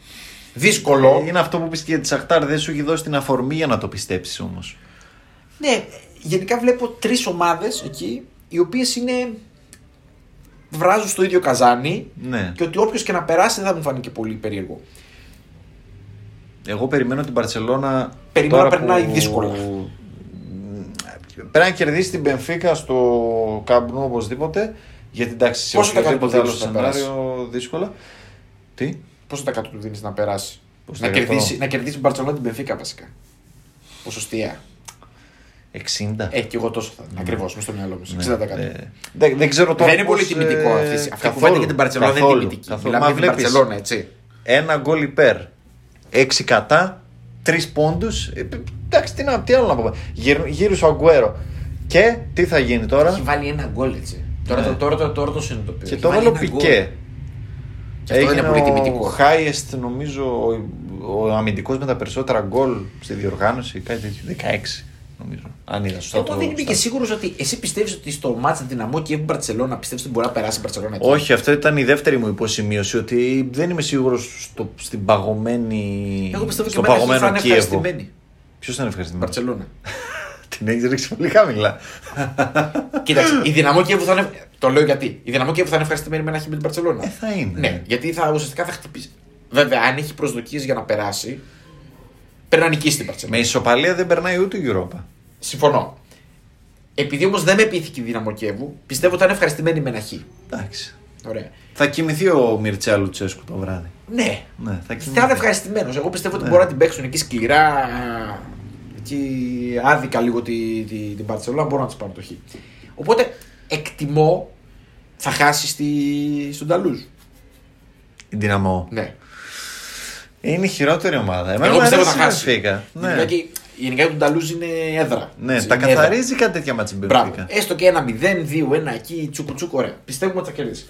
Δύσκολο. Είναι αυτό που πεις και για τη Σαχτάρ. Δεν σου έχει δώσει την αφορμή για να το πιστέψεις όμως. Ναι, γενικά βλέπω τρεις ομάδες εκεί οι οποίες είναι. βράζουν στο ίδιο καζάνι. Ναι. και ότι όποιος και να περάσει δεν θα μου φανεί και πολύ περίεργο. Βέβαια, η Σαχτάρ είναι η ομάδα που έχει περισσότερου βαθμού. Οπότε δεν μπορώ να πω ότι είναι η καλύτερη. Αλλά είναι η ομάδα που έχει περισσότερου βαθμού. Και ότι όποιο και να περάσει δεν θα μου φανεί και πολύ περίεργο. Δηλαδή, βλέποντα λίγο το τι συνέβη στον αγώνα, θα μπορούσε να είναι Εγώ περιμένω την Παρσελώνα. Περιμένω να περνάει δύσκολα. Πρέπει να κερδίσει την Μπενφίκα στο Καμπνού οπωσδήποτε. Γιατί εντάξει, σε Πόσο τα οποιοδήποτε κάτω άλλο του δίνεις να σενάριο δύσκολα. Τι; Πόσο τα κάτω του δίνεις να περάσει; Πώς να, τα κερδίσει, εκατό; να κερδίσει την Μπαρσελόνα την Μπενφίκα βασικά. Ποσοστία. 60. Ε, και εγώ τόσο θα. Ακριβώς, μες στο μυαλό μου. 60%. Ναι, ε, δεν, δεν ξέρω τώρα. δεν είναι πολύ πώς, τιμητικό ε, αυτή. Αυτή η καθόλου, κουβέντα για την Μπαρσελόνα δεν είναι καθόλου, τιμητική. καθόλου. Μιλάμε Μα για την βλέπεις, Μπαρσελόνα, έτσι. Ένα γκολ υπέρ. 6 κατά. 3 πόντους. εντάξει, τι, να, τι άλλο να πούμε. Γύρω, γύρω στο Αγκουέρο. Και τι θα γίνει τώρα; Έχει βάλει ένα γκολ έτσι. Τώρα, Ναι. το, τώρα, τώρα, τώρα το συνειδητοποιώ. Και Έχει το βάλει βάλω ένα γκολ. πικέ. Και αυτό είναι πολύ ο τιμητικό. highest νομίζω ο, ο αμυντικός με τα περισσότερα γκολ στη διοργάνωση, κάτι τέτοιο. 16 νομίζω. Αν είδα σωστά. Εγώ το δεν είμαι και stat. σίγουρος ότι εσύ πιστεύεις ότι στο μάτσα δυναμό και η Μπαρσελόνα πιστεύεις ότι μπορεί να περάσει η Μπαρσελόνα εκεί; Όχι, αυτό ήταν η δεύτερη μου υποσημείωση. Ότι δεν είμαι σίγουρος στο, στην παγωμένη. Εγώ πιστεύω και στο εμένα εκεί θα παγωμένο είναι Κίεβο. ευχαριστημένη. Ποιος ήταν Η ευχαριστημένος; Μπαρσελόνα. Την έχεις ρίξει πολύ χαμηλά. Κοίταξε, η δυναμό Κιέβου θα είναι. Το λέω γιατί. Η δυναμό Κιέβου θα είναι ευχαριστημένη με ένα χ με την Μπαρσελόνα. Ε, θα είναι. Ναι, γιατί θα, ουσιαστικά θα χτυπήσει. Βέβαια, αν έχει προσδοκίες για να περάσει, πρέπει να νικήσει την Μπαρσελόνα. Με ισοπαλία δεν περνάει ούτε η Europa. Συμφωνώ. Επειδή όμως δεν με πείθηκε η δυναμό Κιέβου, πιστεύω ότι θα είναι ευχαριστημένη με ένα χ. Εντάξει. Ωραία. Θα κοιμηθεί ο Μιρτσέα Λουτσέσκου το βράδυ. Ναι, Ναι, θα κοιμηθεί. θα είναι ευχαριστημένος. Εγώ πιστεύω ότι Ναι. μπορούν να την παίξουν εκεί σκληρά. Εκεί άδικα λίγο τη, τη, την Παρσελόνα, μπορούν να της πάρουν το χ. Οπότε εκτιμώ θα χάσει στη, στον Ταλούζ. Η Δυναμό. Ναι. Είναι η χειρότερη ομάδα. Εμένα Εγώ μου πιστεύω αρέσει θα η χάσει. Μπενφίκα. Ναι, Ναι. Και γενικά του Ταλούζ είναι έδρα. ναι Έτσι, τα είναι έδρα. καθαρίζει κάτι τέτοια μάτια η Μπράβο. Μπενφίκα. Έστω και ένα 0-2-1 εκεί, τσούκου τσούκου, ωραία. Πιστεύουμε ότι θα κερδίσει.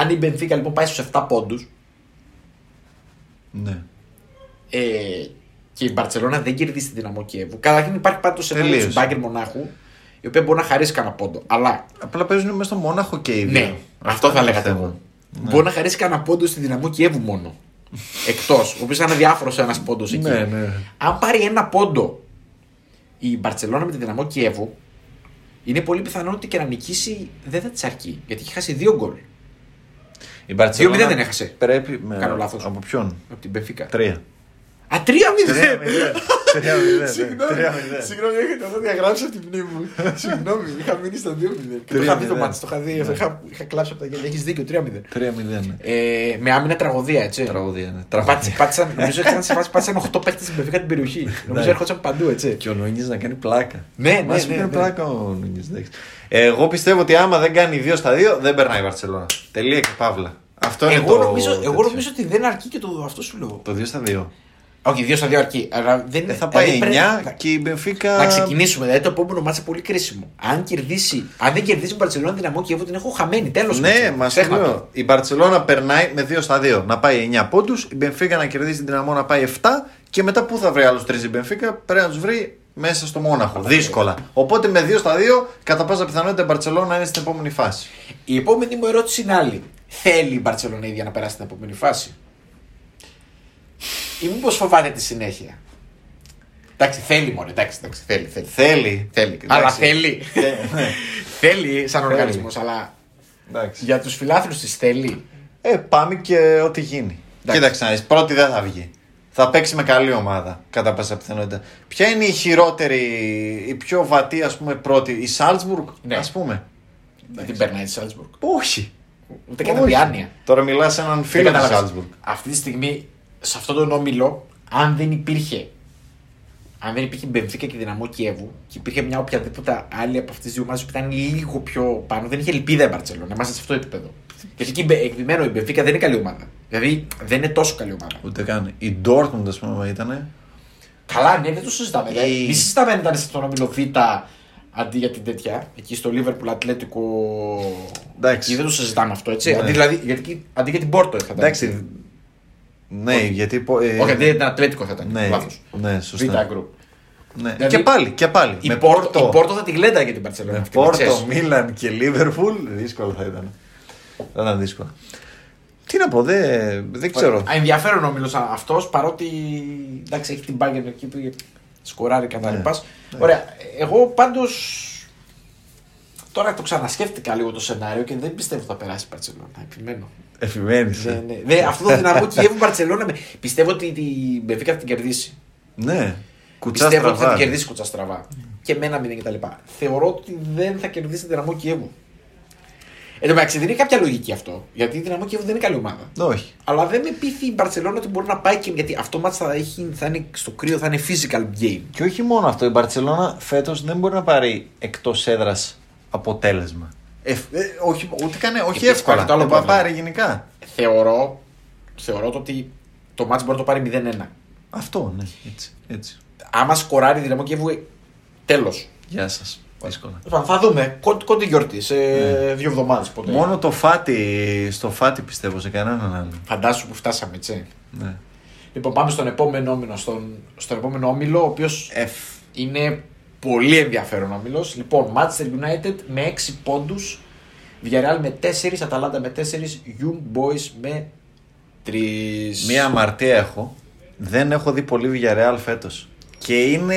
Αν η Μπενφίκα λοιπόν πάει στους 7 πόντους Ναι. ε, και η Μπαρσελόνα δεν κερδίσει τη δυναμό Κιέβου. Καταρχήν υπάρχει πάντα το σενάριο Τελείωσε. τη Μπάγκερ Μονάχου, η οποία μπορεί να χαρίσει κανένα πόντο. Αλλά Απλά παίζουν μέσα στο Μόναχο και οι δύο. ναι, αυτό θα είναι λέγατε το θέμα. εγώ. Μπορεί να χαρίσει κανένα πόντο στη δυναμό Κιέβου μόνο. Εκτός, ο οποίος θα είναι διάφορος ένας πόντος εκεί. Ναι, ναι. Αν πάρει ένα πόντο η Μπαρσελόνα με τη δυναμό Κιέβου, είναι πολύ πιθανό ότι και να νικήσει δεν θα της αρκεί. Γιατί έχει χάσει δύο γκολ Η Μπαρτσελόνα 2-0 δεν έχασε. Πρέπει. Με... Κάνω λάθος. Από ποιον; από την Πεφίκα. Τρία. Α, 3-0! Τρία μηδέν. Συγγνώμη, Τρία μηδέν. συγγνώμη, έχετε αυτό διαγράψει από την μνήμη μου. Συγγνώμη, είχα μείνει στο 2-0. Και το Τρία είχα δει το μηδέν. μάτι, το είχα δει. Είχα, είχα κλάψει από τα γέλια. Έχεις δίκιο, 3-0. Τρία μηδέν. ναι. Ε, με άμυνα τραγωδία, έτσι. Τραγωδία, ναι. Πάτσε- Τραγωδία. Πάτησαν, νομίζω ότι ήταν σε φάση πάτησαν 8 παίχτε στην Πεφίκα την περιοχή. Νομίζω Εντάξει. έρχονταν παντού, έτσι. Και ο Νούνιες να κάνει πλάκα. Ναι, ναι, Μας ναι, έκανε ναι. πλάκα ο Νούνιες. εντάξει. Εγώ πιστεύω ότι άμα δεν κάνει 2 στα 2 δεν περνάει η Βαρσελόνα. Τελεία και παύλα. Αυτό είναι Εγώ το. νομίζω, εγώ τέτοιο. νομίζω ότι δεν αρκεί και το αυτό σου λέω. Το 2 στα 2. Όχι, 2 στα 2 αρκεί. Αλλά δεν Ε, θα δηλαδή πάει πρέπει 9 να- και η Μπενφίκα. Να ξεκινήσουμε. Δηλαδή το επόμενο μάτσα είναι πολύ κρίσιμο. Αν κερδίσει, αν δεν κερδίσει η Μπαρσελόνα δυναμό και εγώ την έχω χαμένη. Τέλος. Ναι, μας λέω. Η Μπαρσελόνα περνάει με 2 στα 2. Να πάει 9 πόντους. Η Μπενφίκα να κερδίσει την δυναμό να πάει 7. Και μετά πού θα βρει άλλους 3 η Μπενφίκα; Πρέπει να τους βρει μέσα στο Μόναχο. Δύσκολα. Οπότε με 2 στα 2 κατά πάσα πιθανότητα η Μπαρσελόνα είναι στην επόμενη φάση. Η επόμενη μου ερώτηση είναι άλλη. Θέλει η Μπαρσελόνα ίδια να περάσει στην επόμενη φάση; Ή μήπως φοβάται τη συνέχεια; Εντάξει, θέλει μόνο. Εντάξει, εντάξει, θέλει. Θέλει. Θέλει. θέλει. Εντάξει. Αλλά θέλει. Ε, ναι. θέλει σαν Θέλει. οργανισμός, αλλά Εντάξει. για τους φιλάθλους της θέλει. Ε, πάμε και ό,τι γίνει. Εντάξει. Κοίταξε να δεις, πρώτη δεν θα βγει. Θα παίξει με καλή ομάδα, κατά πάσα πιθανότητα. Ποια είναι η χειρότερη, η πιο βατή, ας πούμε, πρώτη, η Σάλτσμπουργκ, Ναι. ας πούμε; Δεν την περνάει τη Σάλτσμπουργκ. Όχι. Ούτε κατά Όχι. διάνοια. Τώρα μιλάς σε έναν Δεν φίλο της κατάλαβες. Σάλτσμπουργκ. Αυτή τη στιγμή, σε αυτόν τον όμιλο, αν δεν υπήρχε. Αν δεν υπήρχε η Μπενφίκα και η Δυναμό Κιέβου και υπήρχε μια οποιαδήποτε άλλη από αυτές τις δύο ομάδες που ήταν λίγο πιο πάνω, δεν είχε ελπίδα η Μπαρσελόνα. Είμαστε σε αυτό το επίπεδο. Γιατί εκεί Μπε- επιμένω, η Μπενφίκα δεν είναι καλή ομάδα. Δηλαδή δεν είναι τόσο καλή ομάδα. Ούτε καν. Η Dortmund, ας πούμε, ήταν. Καλά, ναι, δεν το συζητάμε. Η- Η... Μη συζητάμε αν ήταν στον όμιλο Β αντί για την τέτοια. Εκεί στο Liverpool Ατλέτικο. Εντάξει. Εκεί δεν το συζητάμε αυτό, έτσι. Ναι. Αντί, δηλαδή, γιατί, αντί για την Πόρτο θα ήταν. Εντάξει. Ναι, γιατί. πο- ε, Όχι, αντί για την Ατλέτικο θα ήταν. Ναι, Λάθος. ναι, Β σωστά. group. Ναι. Δηλαδή, και πάλι, και πάλι. Η, με Πόρτο, Πόρτο, η Πόρτο θα τη γλέντα για την Παρσελόνα. με αυτή, να Πόρτο, ξέρεις. Μίλαν και Λίβερπουλ, δύσκολο θα ήταν. Θα ήταν δύσκολο. Τι να πω, δεν, δεν ξέρω. Α, ενδιαφέρον ο όμιλο αυτός παρότι εντάξει, έχει την Bayern εκεί που σκοράρει κατά Ναι. λοιπά. Ωραία. Εγώ πάντως Τώρα το ξανασκέφτηκα λίγο το σενάριο και δεν πιστεύω ότι θα περάσει η Μπαρσελόνα. Επιμένω. Επιμένει. Ναι, ναι. Ναι, αυτό το δυναμό Κιέβου Μπαρσελόνα. με- Πιστεύω ότι η Μπεφίκα θα την κερδίσει. Ναι. Κουτσά Πιστεύω ότι θα στραβά. την κερδίσει κουτσά στραβά. Και με ένα μηδέν κτλ. Θεωρώ ότι δεν θα κερδίσει την δυναμό Κιέβου. Εν τω μεταξύ δεν είναι κάποια λογική αυτό. Γιατί η δυναμό Κιέβου δεν είναι καλή ομάδα. Όχι. Αλλά δεν με πείθει η Μπαρσελόνα ότι μπορεί να πάει και. Γιατί αυτό μάτς θα, έχει, θα είναι στο κρύο, θα είναι physical game. Και όχι μόνο αυτό, η Μπαρσελόνα φέτος δεν μπορεί να πάρει εκτός έδρας αποτέλεσμα. Ε, ε, όχι, ούτε καν, όχι Επίσης, εύκολα. υπάρχει το άλλο δεν θα πρόβλημα. πάρει γενικά. Θεωρώ, θεωρώ το ότι το μάτς μπορεί να το πάρει 0-1. Αυτό, ναι. Έτσι. έτσι. Άμα σκοράρει η δυναμό Κιέβου, τέλος. Γεια σας. Δύσκολα. Θα δούμε. Κόντι κόντι γιορτή σε δύο εβδομάδες ποτέ. Μόνο το φάτι, στο φάτι πιστεύω σε κανέναν άλλο. Φαντάσου που φτάσαμε, έτσι. Ναι. Λοιπόν, πάμε στον επόμενο όμιλο. Στον, στον επόμενο όμιλο, ο οποίος F. είναι πολύ ενδιαφέρον όμιλο. Λοιπόν, Manchester United με 6 πόντους. Villarreal με 4, Αταλάντα με 4, Young Boys με 3. Μία αμαρτία έχω. Δεν έχω δει πολύ Villarreal φέτος. Και είναι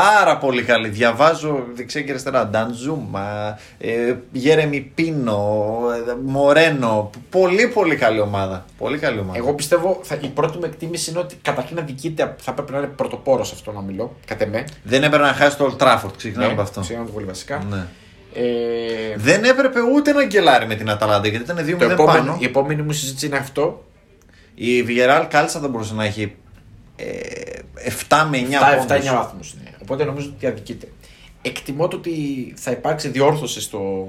πάρα πολύ καλή. Διαβάζω δεξιά και αριστερά. Νταντζούμα, ε, Γέρεμι Πίνο, ε, Μορένο. Πολύ πολύ καλή ομάδα. Πολύ καλή ομάδα. Εγώ πιστεύω θα, η πρώτη μου εκτίμηση είναι ότι καταρχήν αδικείται, θα πρέπει να είναι πρωτοπόρος σε αυτό τον όμιλο. Κατ' εμέ. Δεν έπρεπε να χάσει το Old Trafford. Ξεκινάμε από αυτό. Συγγνώμη πολύ βασικά. Ναι. Ε, Δεν έπρεπε ούτε να γκελάρει με την Αταλάντα γιατί ήταν 2-0 το επόμενο, πάνω. η επόμενη μου συζήτηση είναι αυτό. Η Villarreal κάλυψα θα μπορούσε να έχει ε, 7 με 9 7-9 πόντους. βαθμούς. Ναι. Οπότε νομίζω ότι αδικείται. Εκτιμώ το ότι θα υπάρξει διόρθωση στο,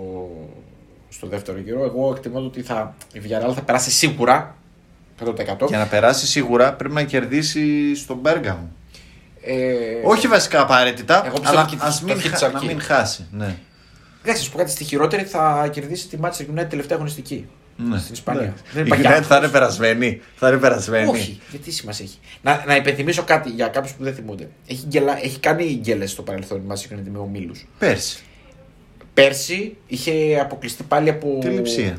στο δεύτερο γύρο. Εγώ εκτιμώ το ότι θα, η Villarreal θα περάσει σίγουρα 100%. Για να περάσει σίγουρα πρέπει να κερδίσει στον Μπέργαμο. Ε, Όχι βασικά απαραίτητα, Εγώ πιστεύω αλλά και ας το μην, αρχή της χα- να αρκεί. μην χάσει. Ναι. Εντάξει, σου πω κάτι στη χειρότερη θα κερδίσει τη Manchester United τελευταία αγωνιστική. Ναι. Στην Ισπανία. Ναι. Δεν Η υπάρχει United άνθρωπος. θα είναι περασμένη. Θα είναι περασμένη. Όχι, γιατί σημασία έχει. Να, να υπενθυμίσω κάτι για κάποιους που δεν θυμούνται. Έχει, γελα, έχει κάνει γκέλε στο παρελθόν η Manchester United με ομίλους. Πέρσι. Πέρσι είχε αποκλειστεί πάλι από. Τη Λειψία.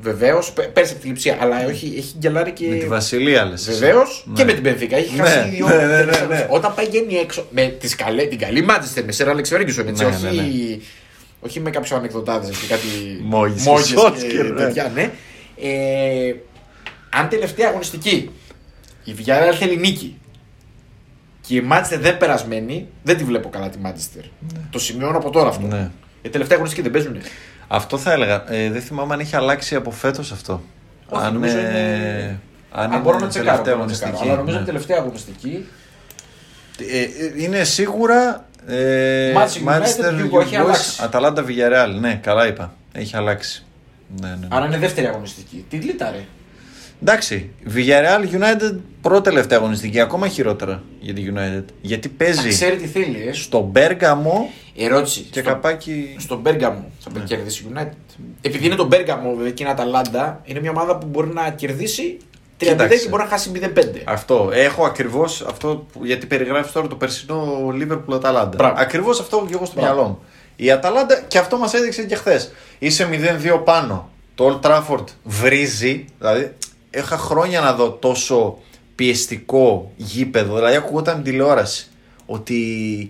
Βεβαίως, πέρσι από τη λειψία. Αλλά όχι, έχει γκελάρει και. Με τη Βασιλεία λες. Βεβαίως και με την Πενφύκα. Έχει Ναι, χάσει δύο. ναι, ναι, ναι, ναι. Όταν πάει γίνει έξω με τις καλέ, την καλή Manchester με Σέρα Αλεξ Ferguson, έτσι. Ναι, όχι, ναι, ναι. Όχι με κάποιους ανεκδοτάδες και κάτι. Μόγες, μόγες Σόλσκερ, και ναι. τέτοια, ναι. Ε, αν τελευταία αγωνιστική η Villarreal θέλει νίκη και η Manchester δεν περασμένη, δεν τη βλέπω καλά τη Manchester. Το σημειώνω από τώρα αυτό. Ναι. Η τελευταία αγωνιστική δεν παίζουν. Αυτό θα έλεγα. Ε, δεν θυμάμαι αν έχει αλλάξει από φέτος αυτό. Όχι, αν νομίζω ε, είναι- αν Α, είναι μπορώ να τσεκάρω. τελευταία μπορώ να τσεκάρω. αγωνιστική, Αλλά νομίζω ναι. ότι τελευταία αγωνιστική. Ε, ε, είναι σίγουρα. Ε, Manchester United, Hugo, έχει αλλάξει. Αταλάντα Villarreal. Ναι, καλά είπα. Έχει αλλάξει. Ναι, ναι, ναι. Άρα είναι δεύτερη αγωνιστική. Τι γλίταρε. Εντάξει, Villarreal United πρώτη τελευταία αγωνιστική, ακόμα χειρότερα για τη United. Γιατί παίζει Ξέρει τι θέλει, ε. στο Μπέργαμο Ερώτηση. και στο, καπάκι. Στον Μπέργαμο θα Ναι. κερδίσει η United. Επειδή είναι το Μπέργαμο βέβαια, και είναι Αταλάντα, είναι μια ομάδα που μπορεί να κερδίσει 30 Κοίταξε. και μπορεί να χάσει 0-5. Αυτό. Έχω ακριβώς αυτό που, γιατί περιγράφεις τώρα το περσινό Liverpool Αταλάντα. Μπράβο. Ακριβώς αυτό και εγώ στο Μπράβο. μυαλό μου. Η Αταλάντα και αυτό μας έδειξε και χθες. Είσαι 0-2 πάνω. Το Old Trafford βρίζει. Δηλαδή, είχα χρόνια να δω τόσο πιεστικό γήπεδο. Δηλαδή, ακούγονταν την τηλεόραση. Ότι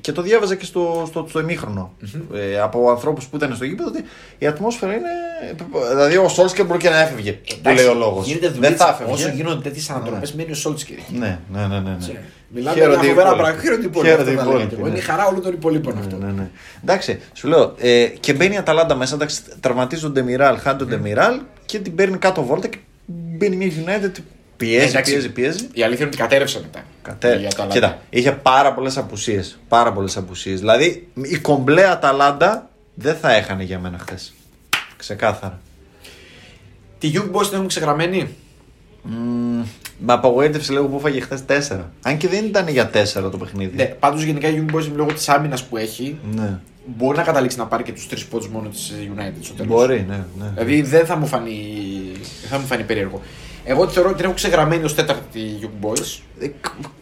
και το διάβαζα και στο, στο, στο ημιχρονο ε, από ανθρώπους που ήταν στο γήπεδο ότι η ατμόσφαιρα είναι. Δηλαδή, ο Σόλσκερ μπορεί και να έφευγε. που Εντάξει, λέει ο λόγος. Γίνεται Δεν δουλίτσα. θα έφευγε. Όσο γίνονται τέτοιες ανατροπές, μένει ο Σόλτσκερ εκεί. Ναι, ναι, ναι. ναι, ναι. Μιλάμε Χαίρονται για οι φοβερά υπόλοιποι. πράγματα. Χαίρονται οι υπόλοιποι. Χαίρονται οι αυτό θα λέγα υπόλοιποι, και εγώ. ναι. Είναι η χαρά όλων των υπολείπων αυτό. Ναι, ναι. Εντάξει, σου λέω, ε, και μπαίνει η Αταλάντα μέσα, εντάξει, τραυματίζονται Μιράλ, χάνονται Μιράλ και την παίρνει κάτω βόλτα και μπαίνει μια United, πιέζει, Εντάξει, πιέζει, πιέζει. Η αλήθεια είναι ότι κατέρευσε μετά. Κατέ... Η Αταλάντα. Κοίτα, είχε πάρα πολλές απουσίες. Πάρα πολλές απουσίες. Δηλαδή, η κομπλέ Αταλάντα δεν θα έχανε για μένα χθες. Ξεκάθαρα. Τη Young Boys την έχουν ξεγραμμένη; Μ, με απογοήτευσε λίγο που έφαγε χθες 4. Αν και δεν ήταν για 4 το παιχνίδι. Ναι, πάντως γενικά η Young Boys λόγω της άμυνας που έχει Ναι. μπορεί να καταλήξει να πάρει και τους τρεις πόντους μόνο της United στο τέλος. Μπορεί, ναι. ναι. Δηλαδή δεν θα μου φανεί, δεν θα μου φανεί περίεργο. Εγώ θεωρώ ότι την έχω ξεγραμμένη ως τέταρτη Young Boys. Ε,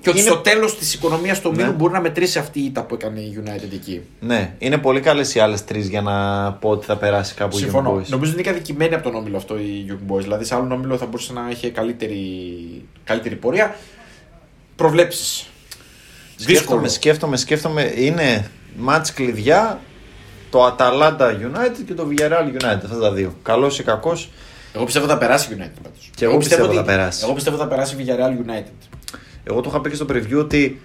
Και ότι είναι- στο τέλος της οικονομίας του ομίλου Ναι. μπορεί να μετρήσει αυτή η ήττα που έκανε η United εκεί. Ναι, είναι πολύ καλές οι άλλες τρεις για να πω ότι θα περάσει κάπου η Young Συμφωνώ. Boys. Νομίζω ότι είναι και αδικημένη από τον όμιλο αυτό η Young Boys. Δηλαδή σε άλλον όμιλο θα μπορούσε να έχει καλύτερη, καλύτερη πορεία. Προβλέψεις. Σκέφτομαι, σκέφτομαι, σκέφτομαι. Είναι μάτς κλειδιά. το Αταλάντα United και το Villarreal United. Αυτά τα δύο. Καλός ή κακός. Εγώ πιστεύω θα περάσει η United πάντως. Και εγώ πιστεύω ότι- θα περάσει. Εγώ πιστεύω θα περάσει η Villarreal United. Εγώ το είχα πει και στο preview ότι.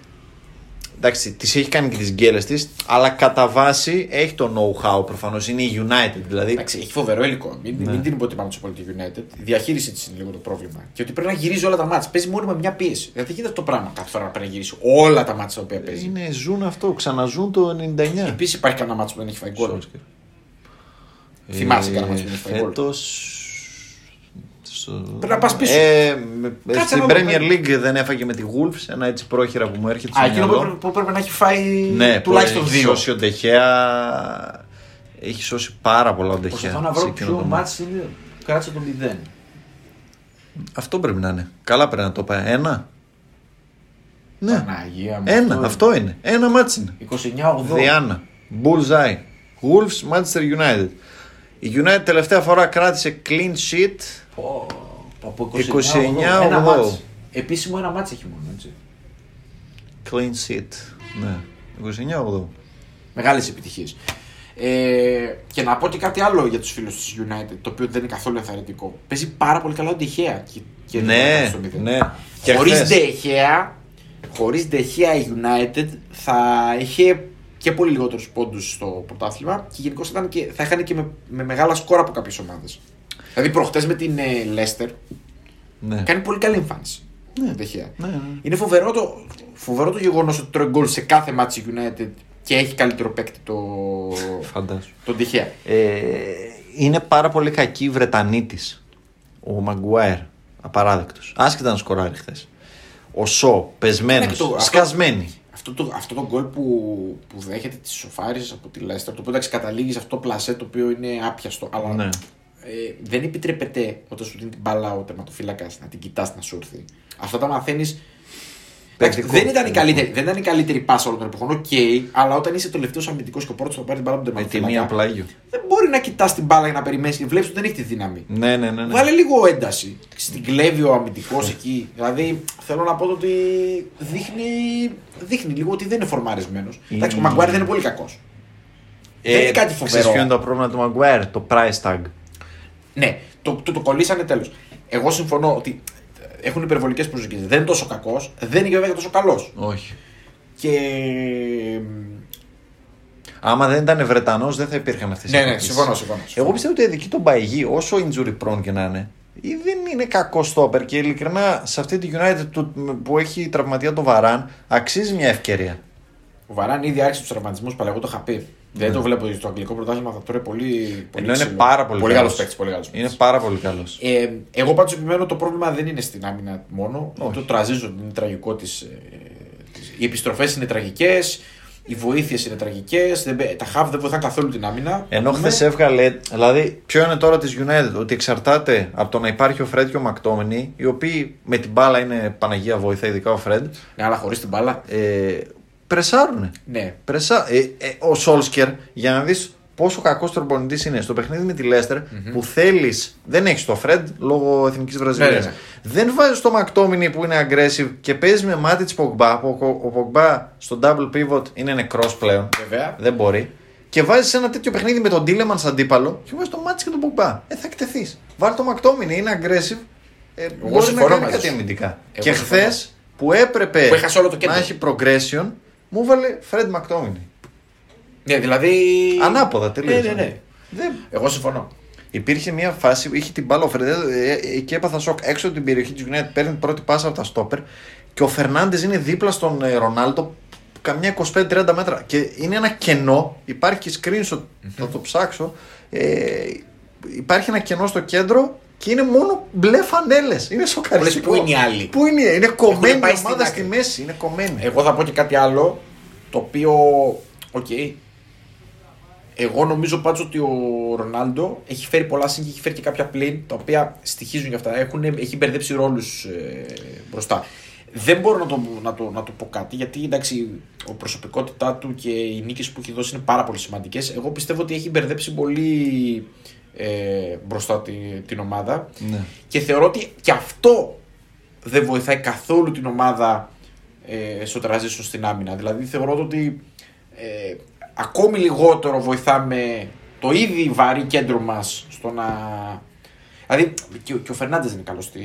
Εντάξει, της έχει κάνει και τις γκέλες της, αλλά κατά βάση έχει το know-how προφανώς. Είναι η United. Δηλαδή, Εντάξει, έχει φοβερό υλικό. Μην, Ναι. μην την υποτιμάμε τόσο πολύ τη United. Η διαχείρισή της είναι λίγο το πρόβλημα. Και ότι πρέπει να γυρίζει όλα τα μάτια. Παίζει μόνο με μια πίεση. Δηλαδή δεν γίνεται αυτό το πράγμα κάθε φορά να πρέπει να γυρίσει όλα τα μάτια τα οποία παίζει. είναι, ζουν αυτό, ξαναζούν το 99. Επίσης υπάρχει κανένα μάτσο που δεν έχει φάει γκολ. Solskjaer. Θυμάσαι Ε, κανένα μάτσο που δεν έχει φάει γκολ. Φέτος... στο- Πρέπει να πας πίσω. Ε, με- Κάτσε στην να Premier δούμε. League δεν έφαγε με τη Wolves, ένα έτσι πρόχειρα που μου έρχεται Α, στο εκείνο που, μυαλό. έπρεπε- που πρέπει να έχει φάει Ναι, τουλάχιστον που έχει δύο. σώσει ο Ντεχέα. Έχει σώσει πάρα πολλά ο Ντεχέα. Προσπαθώ να σε βρω εκείνο ποιο το μάτς. μάτσο είναι. Κράτησε το 0. Αυτό πρέπει να είναι. Καλά πρέπει να το πάει. Ένα. Ναι. Παναγία μου. Ένα. Αυτό είναι. Ένα μάτσι είναι. 29-8. Διάννα. Bullseye. Wolves Manchester United. Η United τελευταία φορά κράτησε clean sheet. Πω, Από 29 Ένα 8. μάτς. Επίσημο ένα μάτς έχει μόνο, έτσι. Clean sheet. Ναι. 29-8. Μεγάλες επιτυχίες. Ε, και να πω και κάτι άλλο για τους φίλους της United, το οποίο δεν είναι καθόλου ενθαρρυντικό. Παίζει πάρα πολύ καλά ο Ντεχέα. Και, και Ναι, στο μηδέν. ναι. Και Χωρίς χθες- Ντεχέα, χωρίς Ντεχέα η United θα είχε και πολύ λιγότερους πόντους στο πρωτάθλημα και γενικώς θα, ήταν και- θα είχαν και με, με μεγάλα σκόρα από κάποιες ομάδες. Δηλαδή προχτές με την ε, Leicester Ναι. κάνει πολύ καλή εμφάνιση. Ναι. ο Ντε Χέα. Ναι, ναι. Είναι φοβερό το, φοβερό το γεγονός ότι τρώει γκολ σε κάθε ματς η United και έχει καλύτερο παίκτη το, Φαντάσου. τον Ντε Χέα. Ε, είναι πάρα πολύ κακή η Βρετανή τη. Ο Μαγκουάερ. Απαράδεκτος. Άσχετα να σκοράρει χθες. Ο Σο, πεσμένος, Ναι, και το- αυτό- σκασμένη. Αυτό το, αυτό το γκολ που, που δέχεται τη σοφάριζε από τη Leicester, το οποίο εντάξει καταλήγεις σε αυτό το πλασέ το οποίο είναι άπιαστο. Αλλά Ναι. Ε, δεν επιτρέπεται όταν σου δίνει την μπάλα ο τερματοφύλακας να την κοιτάς να σου έρθει. Αυτά τα μαθαίνει. Παικτικό. Δεν ήταν, η Παικτικό. καλύτερη, δεν ήταν η καλύτερη πάσα όλων των εποχών, οκ, αλλά όταν είσαι τελευταίος αμυντικός και ο πρώτος θα πάρει την μπάλα από τον Με τη τερματοφύλακα. μία πλάγιο. Δεν μπορεί να κοιτάς την μπάλα για να περιμένεις και βλέπεις ότι δεν έχει τη δύναμη. Ναι, ναι, ναι. ναι. Βάλε λίγο ένταση. Στην κλέβει ο αμυντικός εκεί. Δηλαδή θέλω να πω το ότι δείχνει, δείχνει λίγο ότι δεν είναι φορμαρισμένο. Εντάξει, ο Μαγκουάρη δεν είναι πολύ κακός. δεν είναι κάτι φοβερό. Ε, Ξέρεις ποιο είναι το πρόβλημα του Μαγκουάερ, το price tag. Ναι, το, το, το κολλήσανε τέλος. Εγώ συμφωνώ ότι έχουν υπερβολικές προσδοκίες. Δεν είναι τόσο κακός, δεν είναι και βέβαια και τόσο καλός. Όχι. Και. Άμα δεν ήταν Βρετανός, δεν θα υπήρχαν αυτές Ναι, ναι, συμφωνώ, συμφωνώ. Εγώ πιστεύω ότι εκεί τον Παϊγή, όσο injury prone και να είναι, ή δεν είναι κακό στόπερ και ειλικρινά σε αυτή τη United του- που έχει τραυματία το Βαράν, αξίζει μια ευκαιρία. Ο Βαράν ήδη άρχισε τους τραυματισμούς, αλλά εγώ το είχα πει. Δεν το βλέπω στο αγγλικό πρωτάθλημα, θα τρώει πολύ. πολύ Ενώ είναι ξύλο. πάρα πολύ, πολύ καλός. καλός παίκτης. Πολύ καλός Είναι παίκτης. πάρα πολύ καλός. Ε, εγώ πάντως επιμένω το πρόβλημα δεν είναι στην άμυνα μόνο. Όχι. Το τραζίζον είναι τραγικό της. οι επιστροφές είναι τραγικές. Οι βοήθειες είναι τραγικές. Τα χαβ δεν βοηθάνε καθόλου την άμυνα. Ενώ Ναι. χθες έβγαλε. Δηλαδή, ποιο είναι τώρα της United, ότι εξαρτάται από το να υπάρχει ο Φρέντ και ο Μακτόμινι, οι οποίοι με την μπάλα είναι Παναγία βοηθά, ειδικά ο Φρέντ, Ναι, αλλά χωρίς την μπάλα. ε, πρεσάρουνε. Ναι. Πρεσα... Ε, ε, ο Σόλσκερ, για να δεις πόσο κακός προπονητή είναι στο παιχνίδι με τη λεστερ που θέλεις. Δεν έχεις το Φρεντ λόγω εθνικής Βραζιλίας. Ναι, ναι, ναι. Δεν βάζεις το Μακτόμινι που είναι aggressive και παίζεις με μάτι τη Πογμπά. που Ο, ο Πογμπά στο double pivot είναι νεκρός πλέον. Βέβαια. Δεν μπορεί. Και βάζεις ένα τέτοιο παιχνίδι με τον Τίλεμαν αντίπαλο και βάζεις το μάτι και τον Πογμπά. Ε, θα εκτεθείς. Βάλει το Μακτόμινι, είναι aggressive. Ε, μπορεί να συμφωνώ κάνει μαζί κάτι σου. αμυντικά. Εγώ και συμφωνώ. χθες που έπρεπε Που έχασε όλο το κέντρο. να έχει progression, μου βάλε Fred Μακτόμινι. Ναι, δηλαδή. Ανάποδα τελείως. Ναι, ναι, ναι. Δεν... Εγώ συμφωνώ. Υπήρχε μια φάση που είχε την μπάλα ο Φρεντέ ε, και έπαθα σοκ έξω από την περιοχή της United. Παίρνει την πρώτη πάσα από τα στόπερ και ο Φερνάντες είναι δίπλα στον ε, Ρονάλτο καμιά 25-30 μέτρα. Και είναι ένα κενό. Υπάρχει και screenshot, θα το ψάξω. Ε, υπάρχει ένα κενό στο κέντρο και είναι μόνο μπλε φανέλες. Είναι σοκαριστικό. Πού είναι οι άλλοι; Πού είναι, είναι κομμένη πάει η στην ομάδα άκρη. στη μέση. Είναι κομμένη. Εγώ θα πω και κάτι άλλο το οποίο. Οκ. Εγώ νομίζω πάντως ότι ο Ρονάλντο έχει φέρει πολλά συν και έχει φέρει και κάποια πλην τα οποία στοιχίζουν για αυτά. Έχουν, έχει μπερδέψει ρόλους ε, μπροστά. Δεν μπορώ να το, να, το, να το πω κάτι γιατί εντάξει, ο προσωπικότητά του και οι νίκες που έχει δώσει είναι πάρα πολύ σημαντικές. Εγώ πιστεύω ότι έχει μπερδέψει πολύ ε, μπροστά τη, την ομάδα. Ναι. Και θεωρώ ότι και αυτό δεν βοηθάει καθόλου την ομάδα ε, στο transition στην άμυνα. Δηλαδή θεωρώ ότι ε, ακόμη λιγότερο βοηθάμε το ήδη βαρύ κέντρο μας στο να. Δηλαδή και, ο- και ο Φερνάντες δεν είναι καλός στη,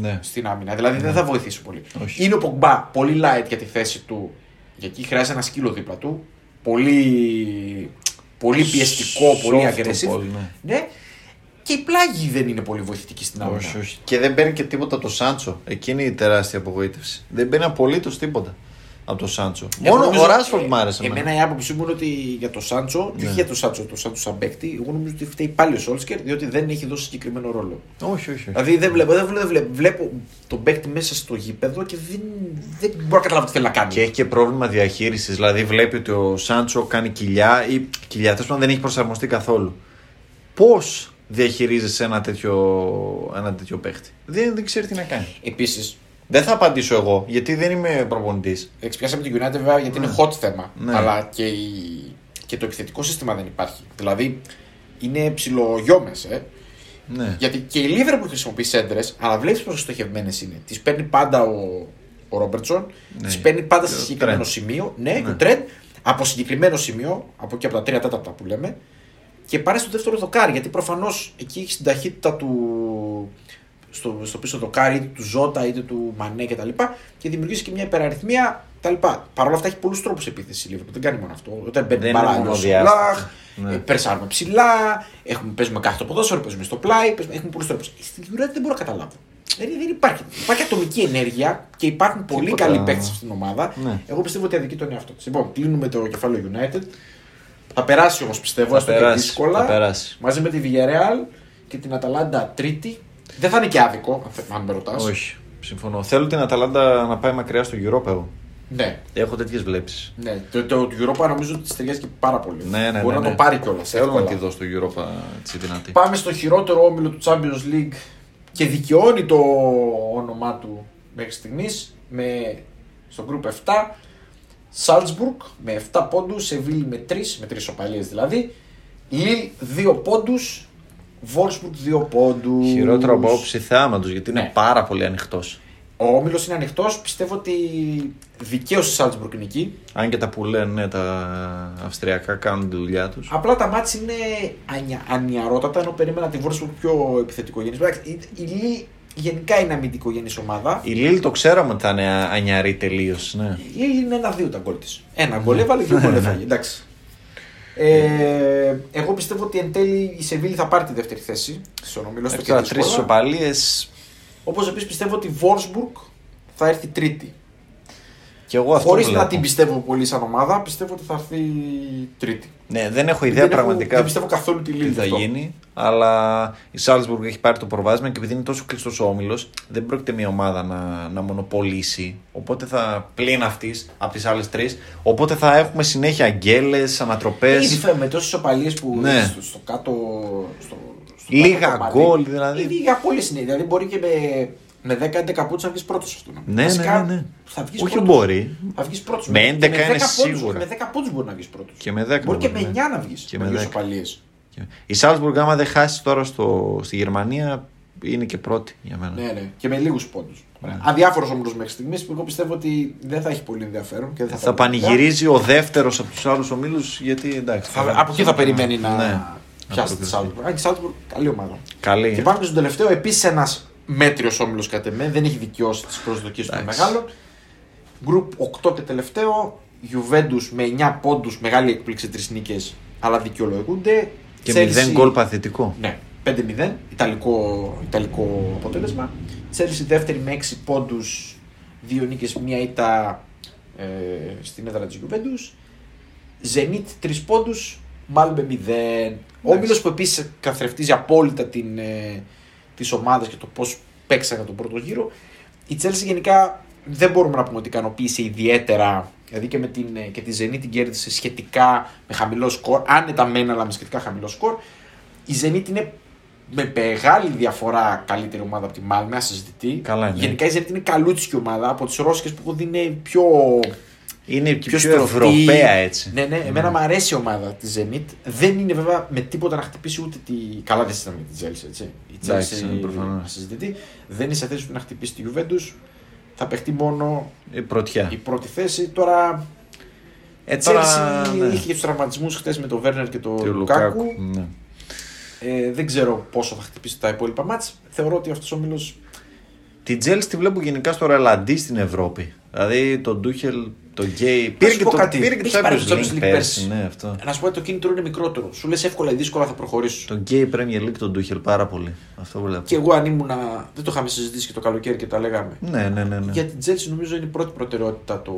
Ναι. στην άμυνα. Δηλαδή δεν θα βοηθήσει πολύ. Όχι. Είναι ο Πογκμπά πολύ light για τη θέση του. Γιατί εκεί χρειάζεται ένα σκύλο δίπλα του. Πολύ, πολύ πιεστικό, πολύ Soft aggressive. ball, ναι. ναι. Και η πλάγη δεν είναι πολύ βοηθητική στην άμυνα. Όχι, όχι. Και δεν παίρνει και τίποτα από το Σάντσο. Εκείνη η τεράστια απογοήτευση. Δεν παίρνει απολύτως τίποτα από το Σάντσο. Εγώ Μόνο νομίζω- ο Ράσφορντ μ' άρεσε. Εμένα εμένα. η άποψή μου είναι ότι για το Σάντσο, και Ναι. όχι για το Σάντσο, το Σάντσο σαν παίκτη, εγώ νομίζω ότι φταίει πάλι ο Σόλσκερ διότι δεν έχει δώσει συγκεκριμένο ρόλο. Όχι, όχι. όχι. Δηλαδή δεν βλέπω, δεν βλέπω, βλέπω, βλέπω τον παίκτη μέσα στο γήπεδο και δεν, δεν μπορώ να καταλάβω τι θέλει να κάνει. Και έχει και πρόβλημα διαχείρισης. Δηλαδή βλέπει ότι ο Σάντσο κάνει κοιλιά ή κοιλιά τέλος πάντων δεν έχει προσαρμοστεί καθόλου. Πώς διαχειρίζεσαι ένα τέτοιο, ένα τέτοιο παίχτη. Δεν, δεν ξέρει τι να κάνει. Επίσης, Δεν θα απαντήσω εγώ γιατί δεν είμαι προπονητής. εξπιάσαμε την United βέβαια γιατί είναι hot θέμα. Ναι. Αλλά και, η, και το επιθετικό σύστημα δεν υπάρχει. Δηλαδή είναι ψιλογιώμε. Ε. Ναι. Γιατί και η Liverpool χρησιμοποιεί έντρε, αλλά βλέπεις πόσο στοχευμένες είναι. Τις παίρνει πάντα ο, ο Ρόμπερτσον, Ναι. τις παίρνει πάντα σε Και ο συγκεκριμένο Trent. σημείο. Ναι, Ναι. και ο Τρέντ από συγκεκριμένο σημείο, από εκεί από τα τρία τέταρτα που λέμε, και πάρει στο δεύτερο δοκάρι. Γιατί προφανώς εκεί έχεις την ταχύτητα του. Στο, στο πίσω δοκάρι, είτε του Ζώτα είτε του Μανέ κτλ. Και, και δημιουργήσει και μια υπεραριθμία κτλ. Παρ' όλα αυτά έχει πολλούς τρόπους επίθεσης η Liverpool. Δεν κάνει μόνο αυτό. Όταν μπαίνει Δεν μπάλα, είναι μόνο αλλιώς διάστημα. Σαλάχ, Ναι. ε, περσάρουμε ψηλά, έχουμε, παίζουμε κάθε το ποδόσφαιρο, παίζουμε στο πλάι, παίζουμε, έχουμε πολλούς τρόπους. Στην United δεν μπορώ να καταλάβω. Δεν, δεν υπάρχει. Υπάρχει ατομική ενέργεια και υπάρχουν πολύ Τίποτα. καλοί παίκτες στην ομάδα. Ναι. Εγώ πιστεύω ότι αδικεί τον εαυτό της. Λοιπόν, κλείνουμε το κεφάλαιο United. Θα περάσει όμως πιστεύω, Θα έστω και περάσει, δύσκολα. θα περάσει. Μαζί με τη Villarreal και την Αταλάντα Τρίτη. Δεν θα είναι και άδικο, αν θε- αν με ρωτάς. Όχι. Συμφωνώ. Θέλω την Αταλάντα να πάει μακριά στο Europa εγώ. Ναι, Έχω τέτοιες βλέψεις. ναι. Το, το, το Europa νομίζω ότι τη ταιριάζει και πάρα πολύ. Ναι, ναι, Μπορεί ναι, να ναι. το πάρει κιόλας. Θέλω να τη δω στο Europa έτσι δυνατή. Πάμε στο χειρότερο όμιλο του Champions League και δικαιώνει το όνομά του μέχρι στιγμής με στο group 7. Σάλτσμπουργκ με 7 πόντους, Σεβίλη με 3, με 3 οπαλίες δηλαδή. Λίλ 2 πόντους, Βόρσμπουργκ 2 πόντους. Χειρότερο από όψη θεάματος γιατί είναι Ναι. πάρα πολύ ανοιχτός. Ο όμιλος είναι ανοιχτός. Πιστεύω ότι δικαίω η Σάλτσμπουργκ είναι εκεί. Αν και τα που λένε ναι, τα Αυστριακά κάνουν τη δουλειά τους. Απλά τα μάτια είναι ανια, ανιαρότατα ενώ περίμενα τη Βόρσμπουργκ πιο επιθετικογενή. Η, η Λίλ γενικά είναι αμυντικογενή ομάδα. Η Λίλ το ξέραμε ότι θα είναι ανιαρή τελείως. Ναι. Η Λίλ είναι ένα-δύο τα γκολ της. Ένα γκολ έβαλε, δύο γκολ έφαγε. Εντάξει. Ε, εγώ πιστεύω ότι εν τέλει η Σεβίλη θα πάρει τη δεύτερη θέση στον ομιλό στο Τώρα τρεις ισοπαλίε. Όπως επίσης πιστεύω ότι η Βόρσμπουργκ θα έρθει τρίτη. Και εγώ αυτό Χωρίς βλέπω. να την πιστεύω πολύ σαν ομάδα, πιστεύω ότι θα έρθει τρίτη. Ναι, δεν έχω ιδέα δεν έχω- πραγματικά δεν πιστεύω καθόλου τη τι Λίλ. θα γίνει. Αλλά η Σάλτσμπουργκ έχει πάρει το προβάδισμα και επειδή είναι τόσο κλειστός ο όμιλος, δεν πρόκειται μια ομάδα να, να μονοπολίσει. Οπότε θα πλην αυτής από τις άλλες τρεις. Οπότε θα έχουμε συνέχεια γκέλες, ανατροπές. Ήδη φε- με τόσες οπαλίε που Ναι. στο, στο κάτω. Στο, στο Λίγα κάτω κομμάτι, γκολ, δηλαδή. ή Λίγα γκολ είναι. Δηλαδή μπορεί και με, με 10-11 πόντους να βγεις πρώτος αυτό. Ναι, ναι, ναι, ναι. Θα βγεις Όχι πρώτος. μπορεί. Θα βγεις πρώτος. Με 11 είναι σίγουρα. Με 10 πόντους μπορεί να βγεις πρώτος. Και με 10 Μπορεί και μπορεί, με 9 ναι. να βγεις. Και με με δύο 10. οπαλίε. Η Σάλτσμπουργκ, άμα δεν χάσει τώρα στο, στη Γερμανία, είναι και πρώτη για μένα. Ναι, ναι. Και με λίγους πόντους. Ναι. Αδιάφορος όμω μέχρι στιγμής που εγώ πιστεύω ότι δεν θα έχει πολύ ενδιαφέρον. Και δεν θα, Θα πάρει πανηγυρίζει ο δεύτερος από τους άλλους ομίλους γιατί εντάξει. Θα, από εκεί θα περιμένει να Ναι. πιάσει τη Να Σάλτσμπουργκ. Αν και η Σάλτσμπουργκ καλή ομάδα. Καλή. Και ε. πάμε και στον τελευταίο, επίσης ένας μέτριος όμιλος κατά με, δεν έχει δικαιώσει τις προσδοκίες των Εντάξει. μεγάλων. Γκρουπ 8 και τελευταίο, Juventus με 9 πόντους, μεγάλη έκπληξη, τρεις νίκες, αλλά δικαιολογούνται. Και Chelsea- 0 γκολ παθητικό. Ναι, 5-0, ιταλικό, ιταλικό αποτέλεσμα. Chelsea δεύτερη με 6 πόντους, 2 νίκες, μία ήττα ε, στην έδρα της Juventus. Zenit 3 πόντους, Μάλμπε 0. Ο Όμιλος που επίσης καθρεφτίζει απόλυτα την, ε, τις ομάδες και το πώς παίξανε τον πρώτο γύρο. Η Chelsea γενικά δεν μπορούμε να πούμε ότι ικανοποίησε ιδιαίτερα. Δηλαδή και, με την, ε, και τη Zenit την κέρδισε σχετικά με χαμηλό σκορ. Άνετα μεν, αλλά με σχετικά χαμηλό σκορ. Η Zenit είναι με μεγάλη διαφορά καλύτερη ομάδα από τη Μάλμε, ασυζητητή. Καλά είναι. Γενικά η Zenit είναι καλούτσικη ομάδα. Από τις Ρώσικες που έχω δει είναι πιο Είναι και πιο, στρωτή. Ευρωπαία έτσι. Ναι, ναι, εμένα μου αρέσει η ομάδα της Zenit. Δεν είναι βέβαια με τίποτα να χτυπήσει ούτε τη. Καλά, δεν συζητάμε με τη Chelsea, έτσι. Η Εντάξει, Chelsea είναι προφανώς. ασυζητητή. Δεν είναι σε θέση ούτε να χτυπήσει τη Juventus. Θα παιχτεί μόνο Η πρωτιά. η πρώτη θέση. Τώρα Ε, Η τώρα, Chelsea ναι. είχε και τους τραυματισμούς χθες με τον Βέρνερ και τον Και ο Λουκάκου. Λουκάκου. Ναι. Ε, δεν ξέρω πόσο θα χτυπήσει τα υπόλοιπα μάτς. Θεωρώ ότι αυτός ο μήλο. Την Τζέλση τη βλέπω γενικά στο ρελαντί στην Ευρώπη. Δηλαδή τον Τούχελ, τον καίει. Πήρε σου και πω το, κάτι. πήρε και το Έχει πάρει το Champions Champions League League πέρσι. πέρσι. Ναι, αυτό. Να σου πω ότι το κίνητρο είναι μικρότερο. Σου λες εύκολα ή δύσκολα θα προχωρήσω. Τον καίει Premier League τον Τούχελ πάρα πολύ. Αυτό βλέπω. Και εγώ αν ήμουν. Δεν το είχαμε συζητήσει και το καλοκαίρι και τα λέγαμε. Ναι, ναι, ναι. ναι. Για την Chelsea νομίζω είναι η πρώτη προτεραιότητα το...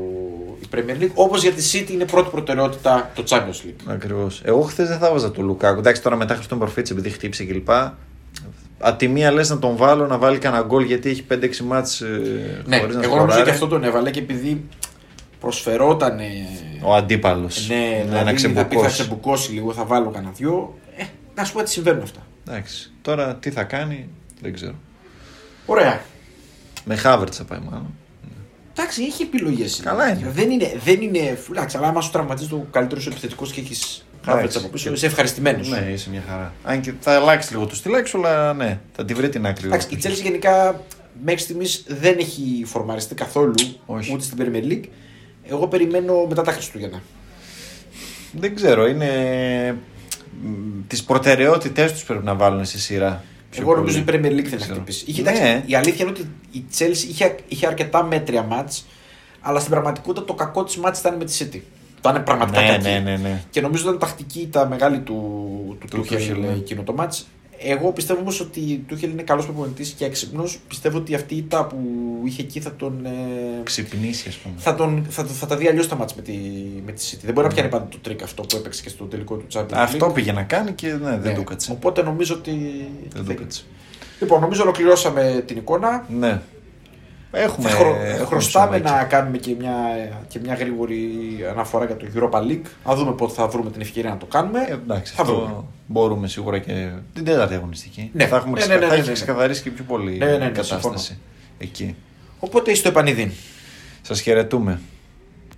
η Premier League. Όπως για τη City είναι πρώτη προτεραιότητα το Champions League. Ακριβώς. Εγώ χθες δεν θα βάζα τον Λουκάκου. Εντάξει, τώρα μετά Χριστόν Προφήτης επειδή χτύπησε κλπ. Απ' τη μία λες να τον βάλω να βάλει κανένα γκολ γιατί έχει 5-6 μάτς ε, Ναι, χωρίς να εγώ νομίζω σκοράρει. και αυτό τον έβαλε και επειδή προσφερόταν. Ο αντίπαλος. Ναι, να δηλαδή θα πει θα ξεμπουκώσει. ξεμπουκώσει λίγο, θα βάλω κανένα δυο. Ε, να σου πω ότι συμβαίνουν αυτά. Εντάξει. Τώρα τι θα κάνει δεν ξέρω. Ωραία. Με Χάβερτ θα πάει μάλλον. Εντάξει, έχει επιλογές. Καλά είναι. Δεν είναι, δεν είναι. Εντάξει, αλλά άμα σου τραυματίζεις το καλύτερο σου επιθετικός και έχεις Χάβερτ από πίσω, είσαι ευχαριστημένος. Ναι, είσαι μια χαρά. Αν και θα αλλάξει λίγο το στυλάκι αλλά ναι, θα τη βρει την άκρη. Εντάξει, η Chelsea γενικά μέχρι στιγμής δεν έχει φορμαριστεί καθόλου Όχι. ούτε στην Premier League. Εγώ περιμένω μετά τα Χριστούγεννα. Δεν ξέρω, είναι. Τις προτεραιότητές τους πρέπει να βάλουν σε σειρά. πιο Εγώ νομίζω η πολύ. Premier League Δεν θα ξέρω. χτυπήσει. Είχε, Ναι. εντάξει, η αλήθεια είναι ότι η Chelsea είχε, είχε αρκετά μέτρια μάτς, αλλά στην πραγματικότητα το κακό της μάτς ήταν με τη City. Ήταν πραγματικά Ναι, κακή. ναι, ναι, ναι. Και νομίζω ήταν τακτική τα μεγάλη του, του, Του Tuchel Tuchel, ναι. εκείνο το μάτς. Εγώ πιστεύω όμως ότι ο Tuchel είναι καλός προπονητής και έξυπνος. Πιστεύω ότι αυτή η ήττα που είχε εκεί θα τον. ε, Ξυπνήσει, ας πούμε. θα, τον, θα, θα τα δει αλλιώς τα ματς με τη, με τη City. Δεν μπορεί να πιάνει πάντα το τρικ αυτό που έπαιξε και στο τελικό του Champions League. Ναι. Αυτό πήγε να κάνει και ναι, δεν Ναι. του κάτσε. Οπότε νομίζω ότι. Δεν του κάτσε. Λοιπόν, νομίζω ολοκληρώσαμε την εικόνα. Ναι. Έχουμε. Θα χρω... έχουμε χρωστάμε σωμάκι. να κάνουμε και μια, και μια γρήγορη αναφορά για το Europa League. Να δούμε πότε θα βρούμε την ευκαιρία να το κάνουμε. Ε, εντάξει, θα αυτό βρούμε. μπορούμε σίγουρα και την τέταρτη αγωνιστική. Ναι. Θα έχουμε Ναι, ξεκα- ναι, ναι, θα ναι, έχει ναι. ξεκαθαρίσει και πιο πολύ Ναι, ναι, ναι, η κατάσταση συμφωνώ. εκεί. Οπότε στο επανειδήν. Σας χαιρετούμε.